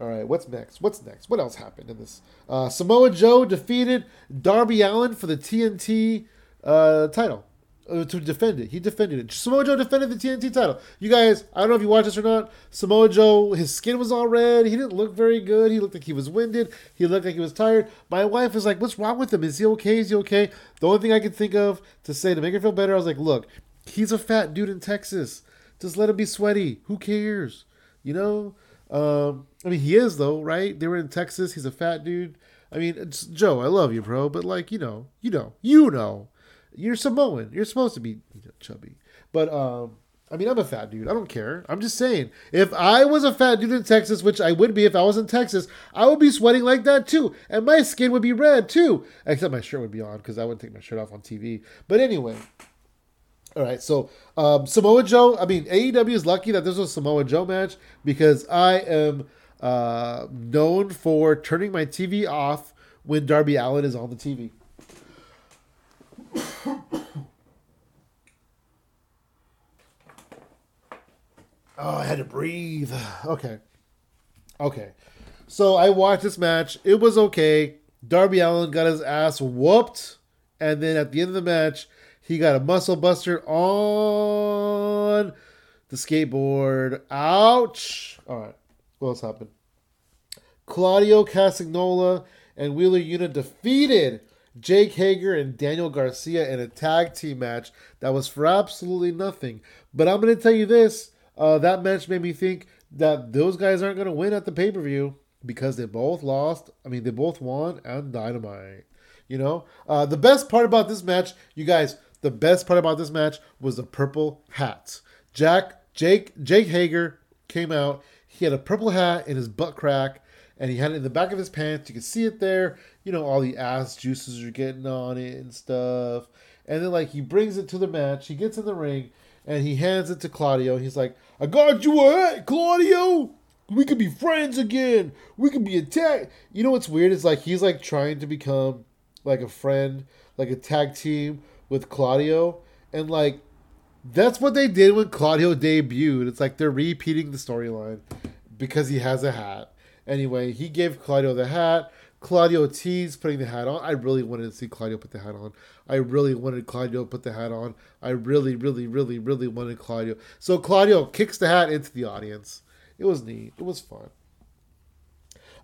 All right, what's next? What's next? What else happened in this? Uh, Samoa Joe defeated Darby Allin for the TNT uh, title uh, to defend it. He defended it. Samoa Joe defended the TNT title. You guys, I don't know if you watched this or not. Samoa Joe, his skin was all red. He didn't look very good. He looked like he was winded. He looked like he was tired. My wife was like, "What's wrong with him? Is he okay? Is he okay?" The only thing I could think of to say to make her feel better, I was like, "Look, he's a fat dude in Texas. Just let him be sweaty. Who cares? You know." Um, I mean, he is though, right? They were in Texas. He's a fat dude. I mean, Joe. I love you, bro, but like, you know, you know, you know, you're Samoan. You're supposed to be you know, chubby. But um, I mean, I'm a fat dude. I don't care. I'm just saying, if I was a fat dude in Texas, which I would be if I was in Texas, I would be sweating like that too, and my skin would be red too. Except my shirt would be on because I wouldn't take my shirt off on TV. But anyway, all right, so um, Samoa Joe. I mean, AEW is lucky that this was a Samoa Joe match because I am uh, known for turning my TV off when Darby Allin is on the TV. (coughs) oh, I had to breathe. Okay, okay. So I watched this match. It was okay. Darby Allin got his ass whooped, and then at the end of the match he got a muscle buster on the skateboard. Ouch. All right. What else happened? Claudio Castagnoli and Wheeler Yuta defeated Jake Hager and Daniel Garcia in a tag team match that was for absolutely nothing. But I'm going to tell you this uh, that match made me think that those guys aren't going to win at the pay per view because they both lost. I mean, they both won and Dynamite. You know, uh, the best part about this match, you guys, the best part about this match was the purple hats. Jack, Jake, Jake Hager came out. He had a purple hat in his butt crack, and he had it in the back of his pants. You could see it there. You know, all the ass juices are getting on it and stuff. And then, like, he brings it to the match. He gets in the ring, and he hands it to Claudio. He's like, "I got you a hat, Claudio. We could be friends again. We could be a tag." You know what's weird is like he's like trying to become like a friend, like a tag team with Claudio, and like that's what they did when Claudio debuted. It's like they're repeating the storyline because he has a hat. Anyway, he gave Claudio the hat. Claudio teased putting the hat on. I really wanted to see Claudio put the hat on. I really wanted Claudio to put the hat on. I really, really, really, really wanted Claudio. So Claudio kicks the hat into the audience. It was neat. It was fun.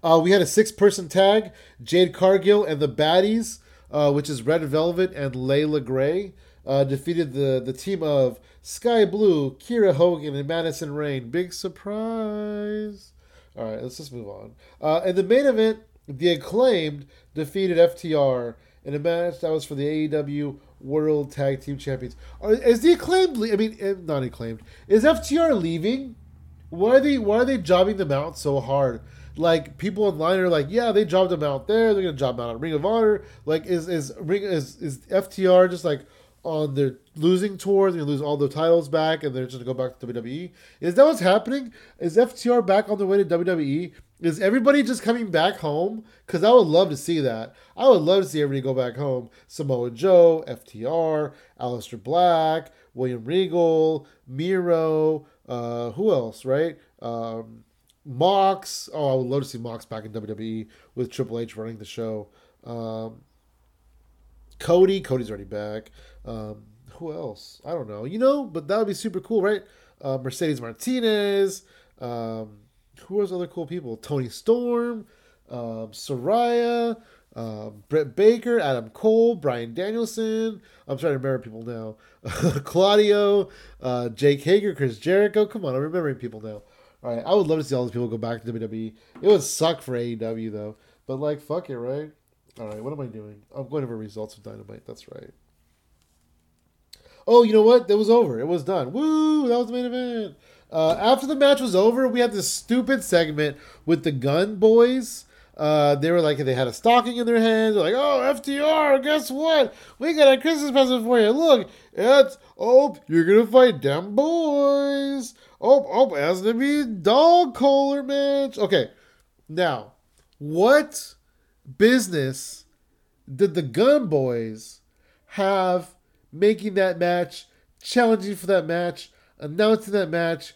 Uh, we had a six person tag Jade Cargill and the Baddies uh, which is Red Velvet and Leila Grey, uh, defeated the, the team of Skye Blue, Kiera Hogan, and Madison Rayne. Big surprise. All right, let's just move on. Uh, in the main event, the acclaimed defeated FTR in a match that was for the AEW World Tag Team Champions. Is the acclaimed? I mean, eh, not acclaimed. Is FTR leaving? Why are they? Why are they jobbing them out so hard? Like people online are like, yeah, they jobbed him out there. They're gonna job him out on Ring of Honor. Like, is is Ring is is FTR just like on their losing tour? They're gonna lose all the titles back, and they're just gonna go back to WWE. Is that what's happening? Is FTR back on their way to WWE? Is everybody just coming back home? Because I would love to see that. I would love to see everybody go back home. Samoa Joe, FTR, Aleister Black, William Regal, Miro. Uh, who else? Right? Um, Mox. Oh, I would love to see Mox back in WWE with Triple H running the show. Um, Cody. Cody's already back. Um, who else? I don't know. You know, but that would be super cool, right? Uh, Mercedes Martinez. Um, who was other cool people? Toni Storm. um, Saraya, um, Britt Baker, Adam Cole, Bryan Danielson. I'm trying to remember people now. (laughs) Claudio, uh, Jake Hager, Chris Jericho. Come on, I'm remembering people now. All right, I would love to see all these people go back to WWE. It would suck for AEW though, but like, fuck it, right? All right, what am I doing? I'm going over results of Dynamite. That's right. Oh, you know what? It was over. It was done. Woo! That was the main event. Uh, after the match was over, we had this stupid segment with the Gun Boys. Uh, they were like, they had a stocking in their hands. They're like, oh, FTR, guess what? We got a Christmas present for you. Look, it's, oh, you're going to fight them boys. Oh, oh, it has to be dog collar match. Okay, now, what business did the Gun Boys have making that match, challenging for that match, announcing that match?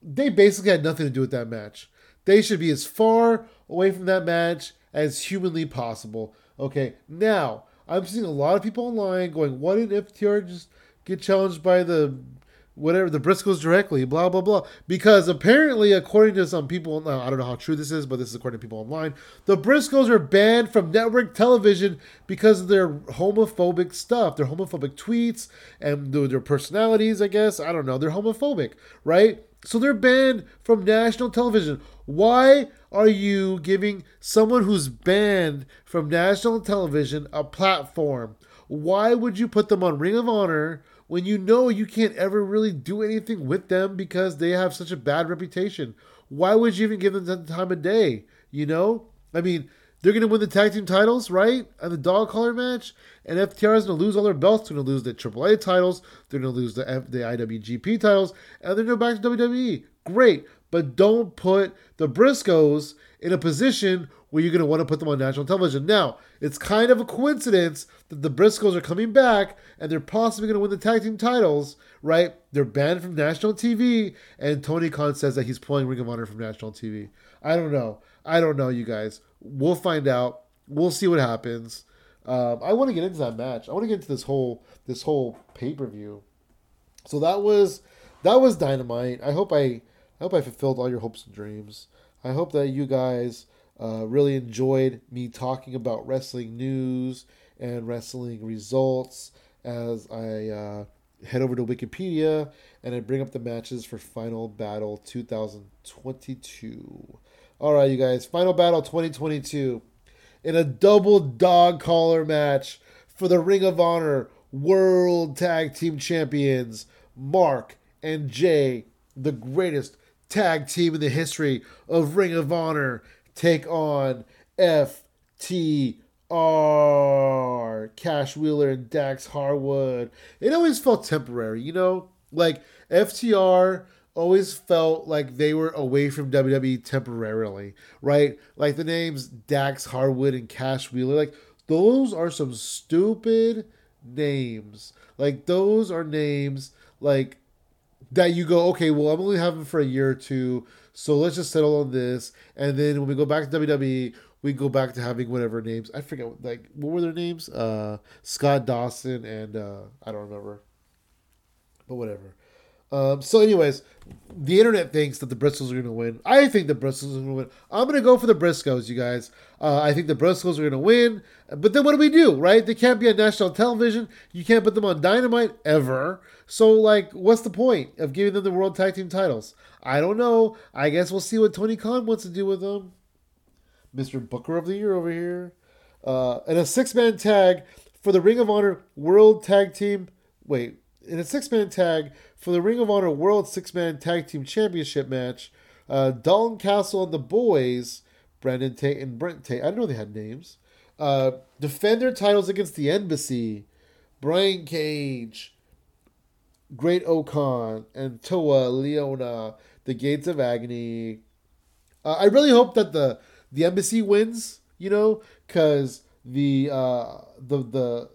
They basically had nothing to do with that match. They should be as far away from that match as humanly possible. Okay, now I'm seeing a lot of people online going, "Why didn't FTR just get challenged by the whatever the Briscoes directly?" Blah blah blah. Because apparently, according to some people, I don't know how true this is, but this is according to people online, the Briscoes are banned from network television because of their homophobic stuff, their homophobic tweets, and their personalities. I guess I don't know. They're homophobic, right? So they're banned from national television. Why are you giving someone who's banned from national television a platform? Why would you put them on Ring of Honor when you know you can't ever really do anything with them because they have such a bad reputation? Why would you even give them the time of day? You know? I mean, they're going to win the tag team titles, right? And the dog collar match. And FTR is going to lose all their belts. They're going to lose the AAA titles. They're going to lose the, F- the IWGP titles. And they're gonna back to WWE. Great. But don't put the Briscoes in a position where you're going to want to put them on national television. Now, it's kind of a coincidence that the Briscoes are coming back and they're possibly going to win the tag team titles, right? They're banned from national TV. And Tony Khan says that he's pulling Ring of Honor from national TV. I don't know. I don't know, you guys. We'll find out. We'll see what happens. Um, I want to get into that match. I want to get into this whole this whole pay per view. So that was that was dynamite. I hope I, I hope I fulfilled all your hopes and dreams. I hope that you guys uh, really enjoyed me talking about wrestling news and wrestling results as I uh, head over to Wikipedia and I bring up the matches for Final Battle 2022. All right, you guys. Final battle 2022 in a double dog collar match for the Ring of Honor World Tag Team Champions, Mark and Jay, the greatest tag team in the history of Ring of Honor, take on FTR, Cash Wheeler and Dax Harwood. It always felt temporary, you know? Like FTR always felt like they were away from WWE temporarily, right? Like the names Dax Harwood and Cash Wheeler, like those are some stupid names. Like those are names like that you go, okay, well I'm only having for a year or two, so let's just settle on this. And then when we go back to WWE, we go back to having whatever names. I forget like what were their names? Uh Scott Dawson and uh I don't remember. But whatever. Um, so, anyways, the internet thinks that the Briscoes are going to win. I think the Briscoes are going to win. I'm going to go for the Briscoes, you guys. Uh, I think the Briscoes are going to win. But then what do we do, right? They can't be on national television. You can't put them on Dynamite ever. So, like, what's the point of giving them the World Tag Team titles? I don't know. I guess we'll see what Tony Khan wants to do with them. Mr. Booker of the Year over here. Uh, and a six man tag for the Ring of Honor World Tag Team. Wait, in a six man tag for the Ring of Honor World Six Man Tag Team Championship match. Uh, Dalton Castle and the boys, Brandon Tate and Brent Tate, I know they had names, uh, defend their titles against the Embassy, Brian Cage, Great-O-Khan, and Toa Liona, the Gates of Agony. Uh, I really hope that the the Embassy wins, you know, because the uh, the the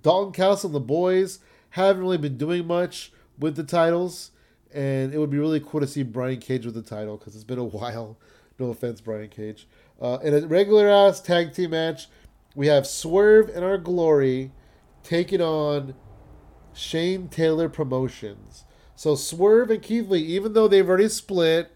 Dalton Castle and the boys haven't really been doing much with the titles, and it would be really cool to see Brian Cage with the title because it's been a (laughs) while. No offense, Brian Cage. Uh, in a regular ass tag team match, we have Swerve and Our Glory taking on Shane Taylor Promotions. So Swerve and Keith Lee, even though they've already split,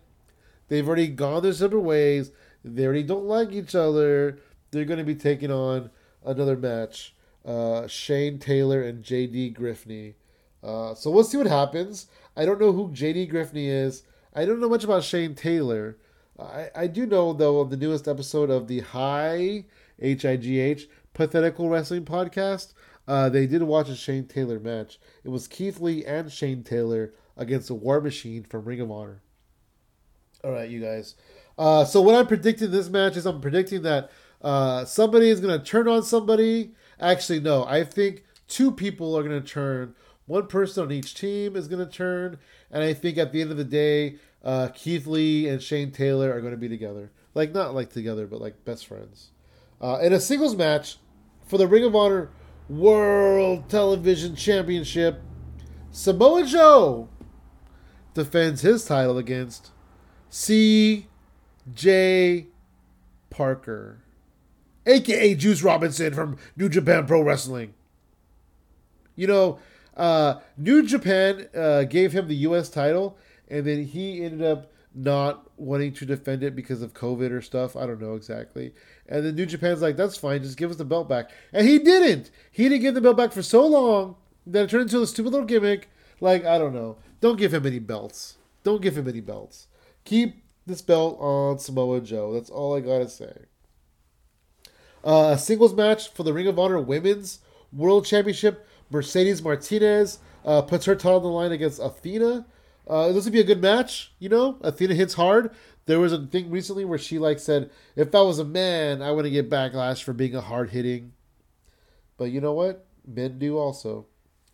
they've already gone their separate ways. They already don't like each other. They're going to be taking on another match. Uh, Shane Taylor and JD Griffey. Uh, so we'll see what happens. I don't know who JD Griffey is. I don't know much about Shane Taylor. I, I do know, though, of the newest episode of the High H I G H Pathetical Wrestling Podcast, uh, they did watch a Shane Taylor match. It was Keith Lee and Shane Taylor against the War Machine from Ring of Honor. All right, you guys. Uh, so what I'm predicting this match is I'm predicting that uh, somebody is going to turn on somebody. Actually, no. I think two people are going to turn. One person on each team is going to turn, and I think at the end of the day, uh, Keith Lee and Shane Taylor are going to be together. Like not like together, but like best friends. Uh, in a singles match for the Ring of Honor World Television Championship, Samoa Joe defends his title against C.J. Parker, aka Juice Robinson from New Japan Pro Wrestling. You know, uh, New Japan uh, gave him the U.S. title, and then he ended up not wanting to defend it because of COVID or stuff. I don't know exactly. And then New Japan's like, that's fine, just give us the belt back. And he didn't. He didn't give the belt back for so long that it turned into a stupid little gimmick. Like, I don't know. Don't give him any belts. Don't give him any belts. Keep this belt on Samoa Joe. That's all I gotta say. Uh, a singles match for the Ring of Honor Women's World Championship. Mercedes Martinez uh, puts her title on the line against Athena. Uh, this would be a good match, you know. Athena hits hard. There was a thing recently where she like said, "If I was a man, I wouldn't get backlash for being a hard hitting." But you know what? Men do also.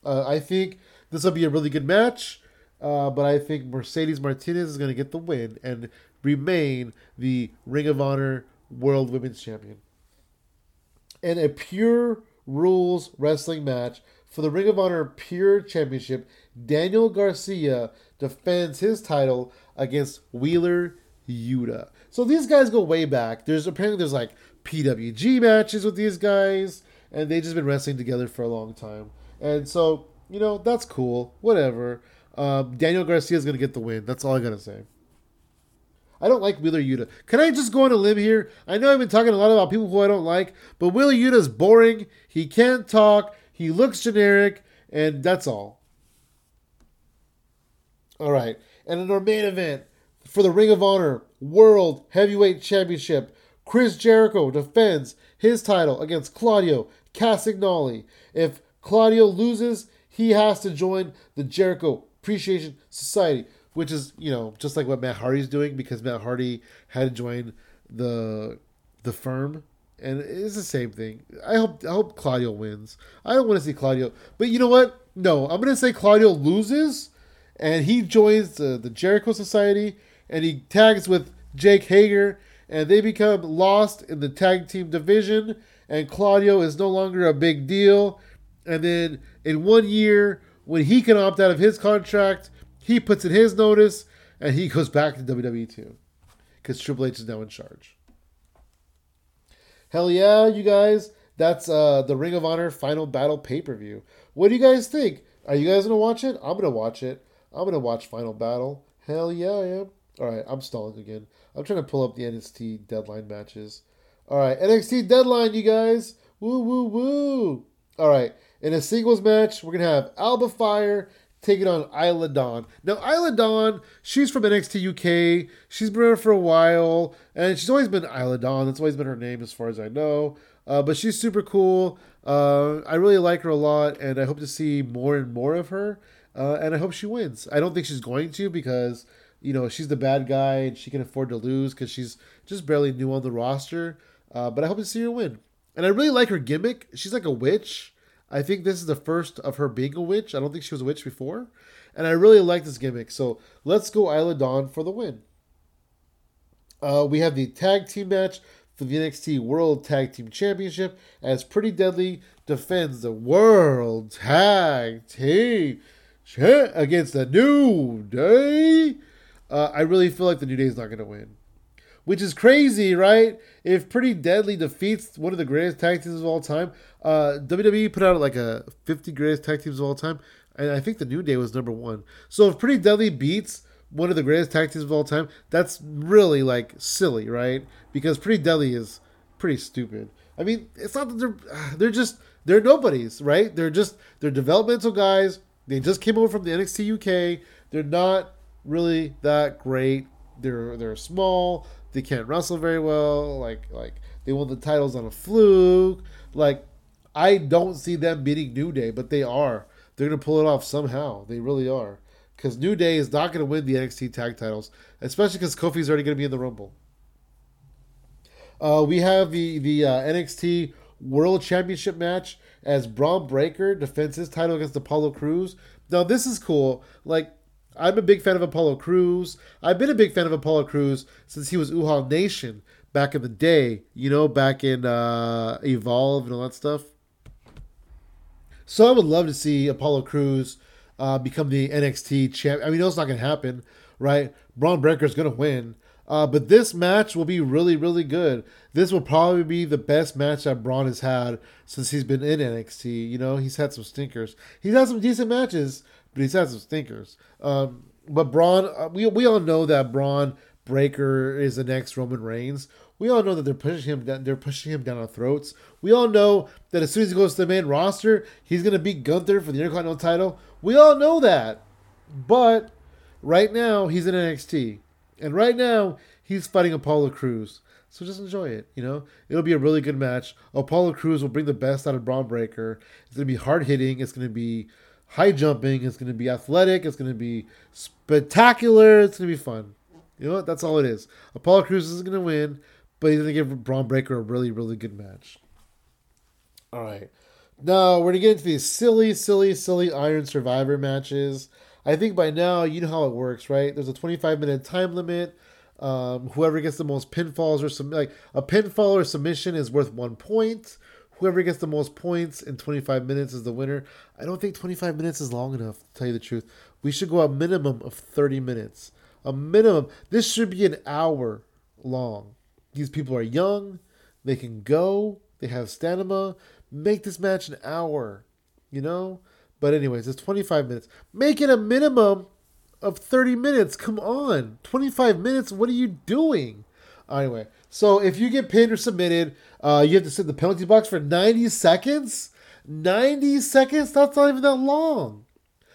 Uh, I think this will be a really good match. Uh, but I think Mercedes Martinez is going to get the win and remain the Ring of Honor World Women's Champion. In a pure rules wrestling match for the Ring of Honor Pure Championship, Daniel Garcia defends his title against Wheeler Yuta. So these guys go way back. There's apparently there's like PWG matches with these guys, and they just been wrestling together for a long time. And so you know that's cool. Whatever. Um, Daniel Garcia is gonna get the win. That's all I gotta say. I don't like Wheeler Yuta. Can I just go on a limb here? I know I've been talking a lot about people who I don't like, but Wheeler Yuta is boring. He can't talk. He looks generic, and that's all. All right. And in our main event for the Ring of Honor World Heavyweight Championship, Chris Jericho defends his title against Claudio Castagnoli. If Claudio loses, he has to join the Jericho Appreciation Society, which is, you know, just like what Matt Hardy's doing because Matt Hardy had to join the the firm and it's the same thing. I hope I hope Claudio wins. I don't want to see Claudio, but you know what? No, I'm gonna say Claudio loses, and he joins the, the Jericho Society, and he tags with Jake Hager, and they become lost in the tag team division, and Claudio is no longer a big deal. And then in one year, when he can opt out of his contract, he puts in his notice, and he goes back to WWE too, because Triple H is now in charge. Hell yeah, you guys. That's uh, the Ring of Honor Final Battle pay per view. What do you guys think? Are you guys to watch it? I'm to watch it. I'm to watch Final Battle. Hell yeah, I am. All right, I'm stalling again. I'm trying to pull up the NXT deadline matches. All right, NXT deadline, you guys. Woo, woo, woo. All right, in a singles match, we're to have Alba Fire taking on Isla Dawn. Now, Isla Dawn, she's from NXT UK. She's been around for a while, and she's always been Isla Dawn. That's always been her name, as far as I know. Uh, but she's super cool. Uh, I really like her a lot, and I hope to see more and more of her. Uh, and I hope she wins. I don't think she's going to because you know she's the bad guy and she can afford to lose because she's just barely new on the roster. Uh, but I hope to see her win. And I really like her gimmick. She's like a witch I think this is the first of her being a witch. I don't think she was a witch before. And I really like this gimmick. So let's go Isla Dawn for the win. Uh, we have the tag team match for the NXT World Tag Team Championship as Pretty Deadly defends the World Tag Team against the New Day. Uh, I really feel like the New Day is not going to win which is crazy, right? If Pretty Deadly defeats one of the greatest tag teams of all time, uh, WWE put out like a 50 greatest tag teams of all time, and I think the New Day was number one. So if Pretty Deadly beats one of the greatest tag teams of all time, that's really like silly, right? Because Pretty Deadly is pretty stupid. I mean, it's not that they're (sighs) they're just they're nobodies, right? They're just they're developmental guys. They just came over from the NXT UK. They're not really that great. They're they're small. They can't wrestle very well. Like like they won the titles on a fluke. Like I don't see them beating New Day, but they are. They're gonna pull it off somehow. They really are. Because New Day is not gonna win the NXT tag titles, especially because Kofi's already gonna be in the Rumble. Uh, we have the the uh, NXT World Championship match as Bron Breakker defends his title against Apollo Crews. Now this is cool. Like I'm a big fan of Apollo Crews. I've been a big fan of Apollo Crews since he was Uhaa Nation back in the day. You know, back in uh, Evolve and all that stuff. So I would love to see Apollo Crews uh, become the NXT champ. I mean, it's not going to happen, right? Bron Breakker is going to win. Uh, but this match will be really, really good. This will probably be the best match that Bron has had since he's been in NXT. You know, he's had some stinkers. He's had some decent matches, but he's had some stinkers. Um, but Bron, uh, we, we all know that Bron Breakker is the next Roman Reigns. We all know that they're pushing him down, they're pushing him down our throats. We all know that as soon as he goes to the main roster, he's gonna beat Gunther for the Intercontinental title. We all know that. But right now he's in NXT. And right now he's fighting Apollo Crews. So just enjoy it, you know? It'll be a really good match. Apollo Crews will bring the best out of Bron Breakker. It's gonna be hard hitting, it's gonna be high jumping, it's gonna be athletic, it's gonna be spectacular, it's gonna be fun. You know what? That's all it is. Apollo Crews is gonna win but he's going to give Bron Breakker a really, really good match. All right. Now we're going to get into these silly, silly, silly Iron Survivor matches. I think by now you know how it works, right? There's a 25 minute time limit. Um, whoever gets the most pinfalls or some like a pinfall or submission is worth one point. Whoever gets the most points in 25 minutes is the winner. I don't think 25 minutes is long enough to tell you the truth. We should go a minimum of 30 minutes. A minimum. This should be an hour long. These people are young, they can go, they have stamina. Make this match an hour, you know? But, anyways, it's 25 minutes. Make it a minimum of 30 minutes. Come on. 25 minutes? What are you doing? Anyway, so if you get pinned or submitted, uh, you have to sit in the penalty box for 90 seconds. 90 seconds? That's not even that long.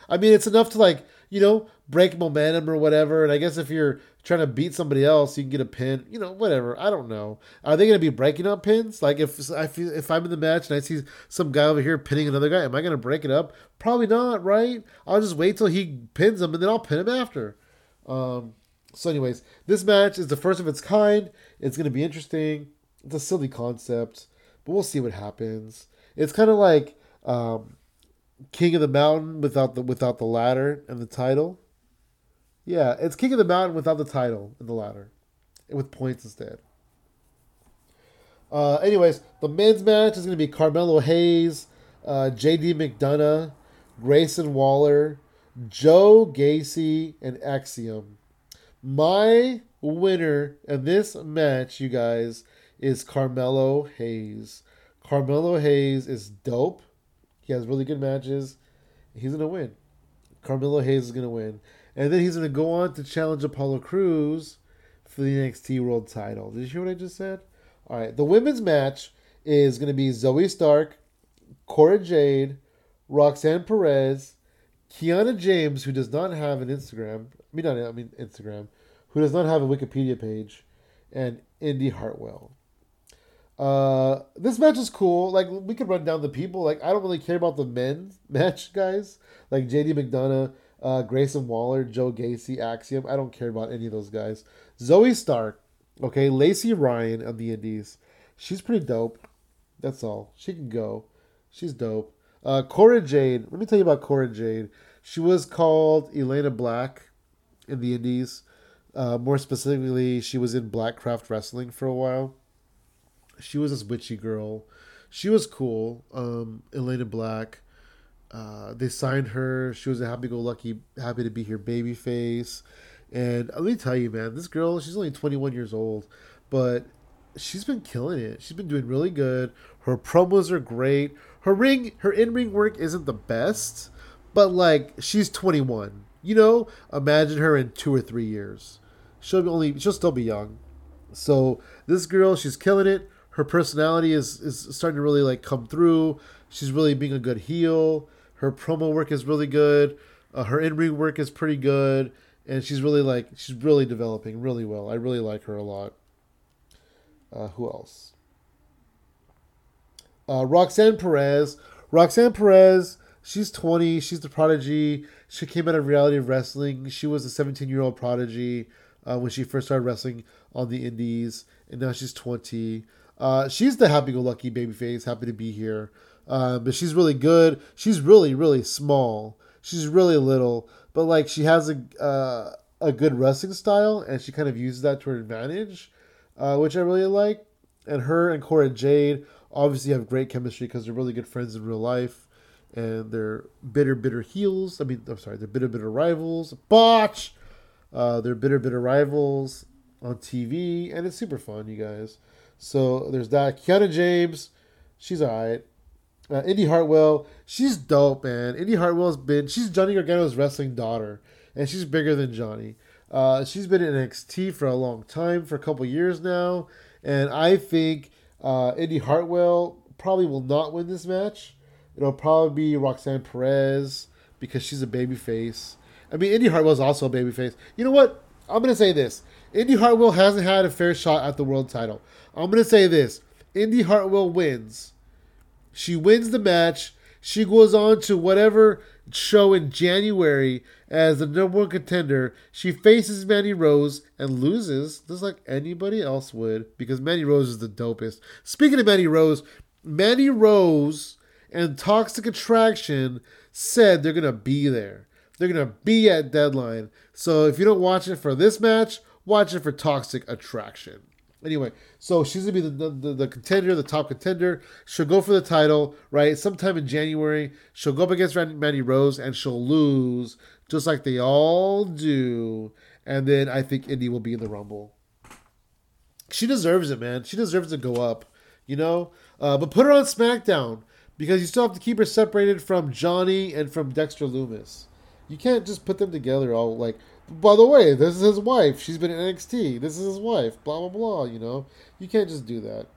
I mean, it's enough to, like, you know, break momentum or whatever. And I guess if you're trying to beat somebody else, you can get a pin. You know, whatever. I don't know. Are they going to be breaking up pins? Like if I feel, if I'm in the match and I see some guy over here pinning another guy, am I going to break it up? Probably not, right? I'll just wait till he pins him and then I'll pin him after. Um, so, anyways, this match is the first of its kind. It's going to be interesting. It's a silly concept, but we'll see what happens. It's kind of like um, King of the Mountain without the without the ladder and the title. Yeah, it's King of the Mountain without the title and the ladder, with points instead. Uh, anyways, the men's match is going to be Carmelo Hayes, uh, J.D. McDonagh, Grayson Waller, Joe Gacy, and Axiom. My winner in this match, you guys, is Carmelo Hayes. Carmelo Hayes is dope. He has really good matches. He's to win. Carmelo Hayes is to win. And then he's to go on to challenge Apollo Crews for the NXT World title. Did you hear what I just said? All right. The women's match is to be Zoey Stark, Cora Jade, Roxanne Perez, Kiana James, who does not have an Instagram. I mean, not I mean Instagram, who does not have a Wikipedia page, and Indy Hartwell. Uh, this match is cool. Like we could run down the people. Like I don't really care about the men's (laughs) match, guys. Like JD McDonagh, uh, Grayson Waller, Joe Gacy, Axiom. I don't care about any of those guys. Zoey Stark, okay, Lacey Ryan of the Indies. She's pretty dope. That's all. She can go. She's dope. Uh, Cora Jade. Let me tell you about Cora Jade. She was called Elayna Black in the Indies. Uh, more specifically, she was in Blackcraft Wrestling for a while. She was this witchy girl. She was cool. Um, Elayna Black. Uh, they signed her. She was a happy-go-lucky, happy to be here baby face. And let me tell you, man, this girl, she's only 21 years old, but she's been killing it. She's been doing really good. Her promos are great. Her ring, her in-ring work isn't the best, but like she's 21. you know, imagine her in two or three years. She'll be only she'll still be young. So this girl, she's killing it. Her personality is is starting to really like come through. She's really being a good heel. Her promo work is really good. Uh, her in ring work is pretty good, and she's really like she's really developing really well. I really like her a lot. Uh, who else? Uh, Roxanne Perez. Roxanne Perez. She's 20. She's the prodigy. She came out of reality of wrestling. She was a 17 year old prodigy uh, when she first started wrestling on the Indies, and now she's 20. Uh, she's the happy-go-lucky babyface, happy to be here. Uh, but she's really good. She's really, really small. She's really little, but like she has a uh, a good wrestling style, and she kind of uses that to her advantage, uh, which I really like. And her and Cora Jade obviously have great chemistry because they're really good friends in real life, and they're bitter, bitter heels. I mean, I'm sorry, they're bitter, bitter rivals. Botch. Uh, they're bitter, bitter rivals on TV, and it's super fun, you guys. So there's that. Kiana James, she's alright. Uh, Indi Hartwell, she's dope, man. Indi Hartwell's been she's Johnny Gargano's wrestling daughter, and she's bigger than Johnny. Uh, she's been in NXT for a long time, for a couple years now, and I think uh, Indi Hartwell probably will not win this match. It'll probably be Roxanne Perez because she's a baby face. I mean, Indi Hartwell's also a baby face. You know what? I'm gonna say this: Indi Hartwell hasn't had a fair shot at the world title. I'm gonna say this: Indi Hartwell wins. She wins the match. She goes on to whatever show in January as the number one contender. She faces Mandy Rose and loses, just like anybody else would, because Mandy Rose is the dopest. Speaking of Mandy Rose, Mandy Rose and Toxic Attraction said they're gonna be there. They're gonna be at Deadline. So if you don't watch it for this match, watch it for Toxic Attraction. Anyway, so she's gonna be the, the, the contender, the top contender. She'll go for the title, right? Sometime in January, she'll go up against Mandy Rose and she'll lose, just like they all do. And then I think Indi will be in the Rumble. She deserves it, man. She deserves to go up, you know. Uh, but put her on SmackDown because you still have to keep her separated from Johnny and from Dexter Lumis. You can't just put them together all like by the way, this is his wife. She's been in NXT. This is his wife. Blah blah blah. You know, you can't just do that.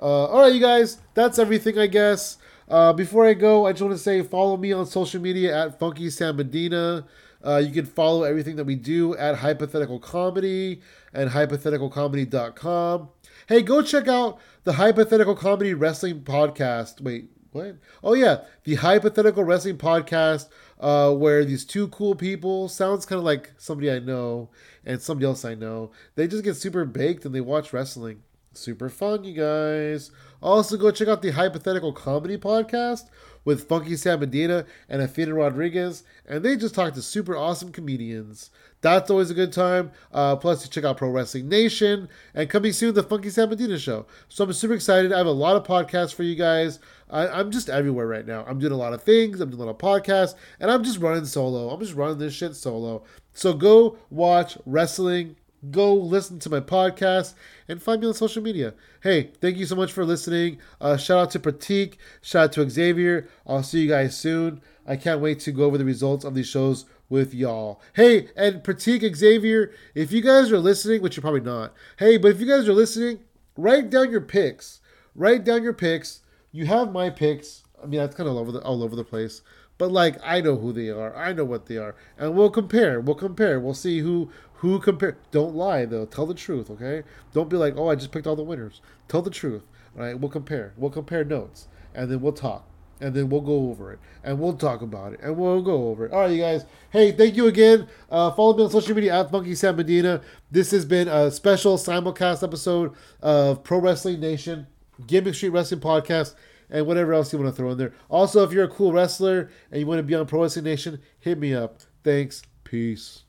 Uh, all right, you guys, that's everything, I guess. Uh, before I go, I just want to say follow me on social media at Funky Sam Medina. Uh, you can follow everything that we do at Hypothetical Comedy and hypotheticalcomedy.com. Hey, go check out the Hypothetical Comedy Wrestling Podcast. Wait, what? Oh, yeah, the Hypothetical Wrestling Podcast uh, where these two cool people sounds kind of like somebody I know and somebody else I know. They just get super baked and they watch wrestling. Super fun, you guys. Also, go check out the Hypothetical Comedy Podcast with Funky Sam Medina and Athena Rodriguez, and they just talk to super awesome comedians. That's always a good time. Uh, plus, you check out Pro Wrestling Nation and coming soon, the Funky Sam Medina Show. So I'm super excited. I have a lot of podcasts for you guys. I, am just everywhere right now. I'm doing a lot of things. I'm doing a lot of podcasts, and I'm just running solo. I'm just running this shit solo. So go watch wrestling. Go listen to my podcast and find me on social media. Hey, thank you so much for listening. Uh, shout out to Pratik. Shout out to Xavier. I'll see you guys soon. I can't wait to go over the results of these shows with y'all. Hey, and Pratik Xavier, if you guys are listening, which you're probably not, hey, but if you guys are listening, write down your picks. Write down your picks you have my picks. I mean, that's kind of all over the all over the place. But like, I know who they are. I know what they are, and we'll compare. We'll compare. We'll see who who compare. Don't lie though. Tell the truth, okay? Don't be like, oh, I just picked all the winners. Tell the truth. All right, we'll compare. We'll compare notes, and then we'll talk, and then we'll go over it, and we'll talk about it, and we'll go over it. All right, you guys. Hey, thank you again. Uh, follow me on social media at Funky Sam Medina. This has been a special simulcast episode of Pro Wrestling Nation. Gimmick Street Wrestling Podcast, and whatever else you want to throw in there. Also, if you're a cool wrestler and you want to be on Pro Wrestling Nation, hit me up. Thanks. Peace.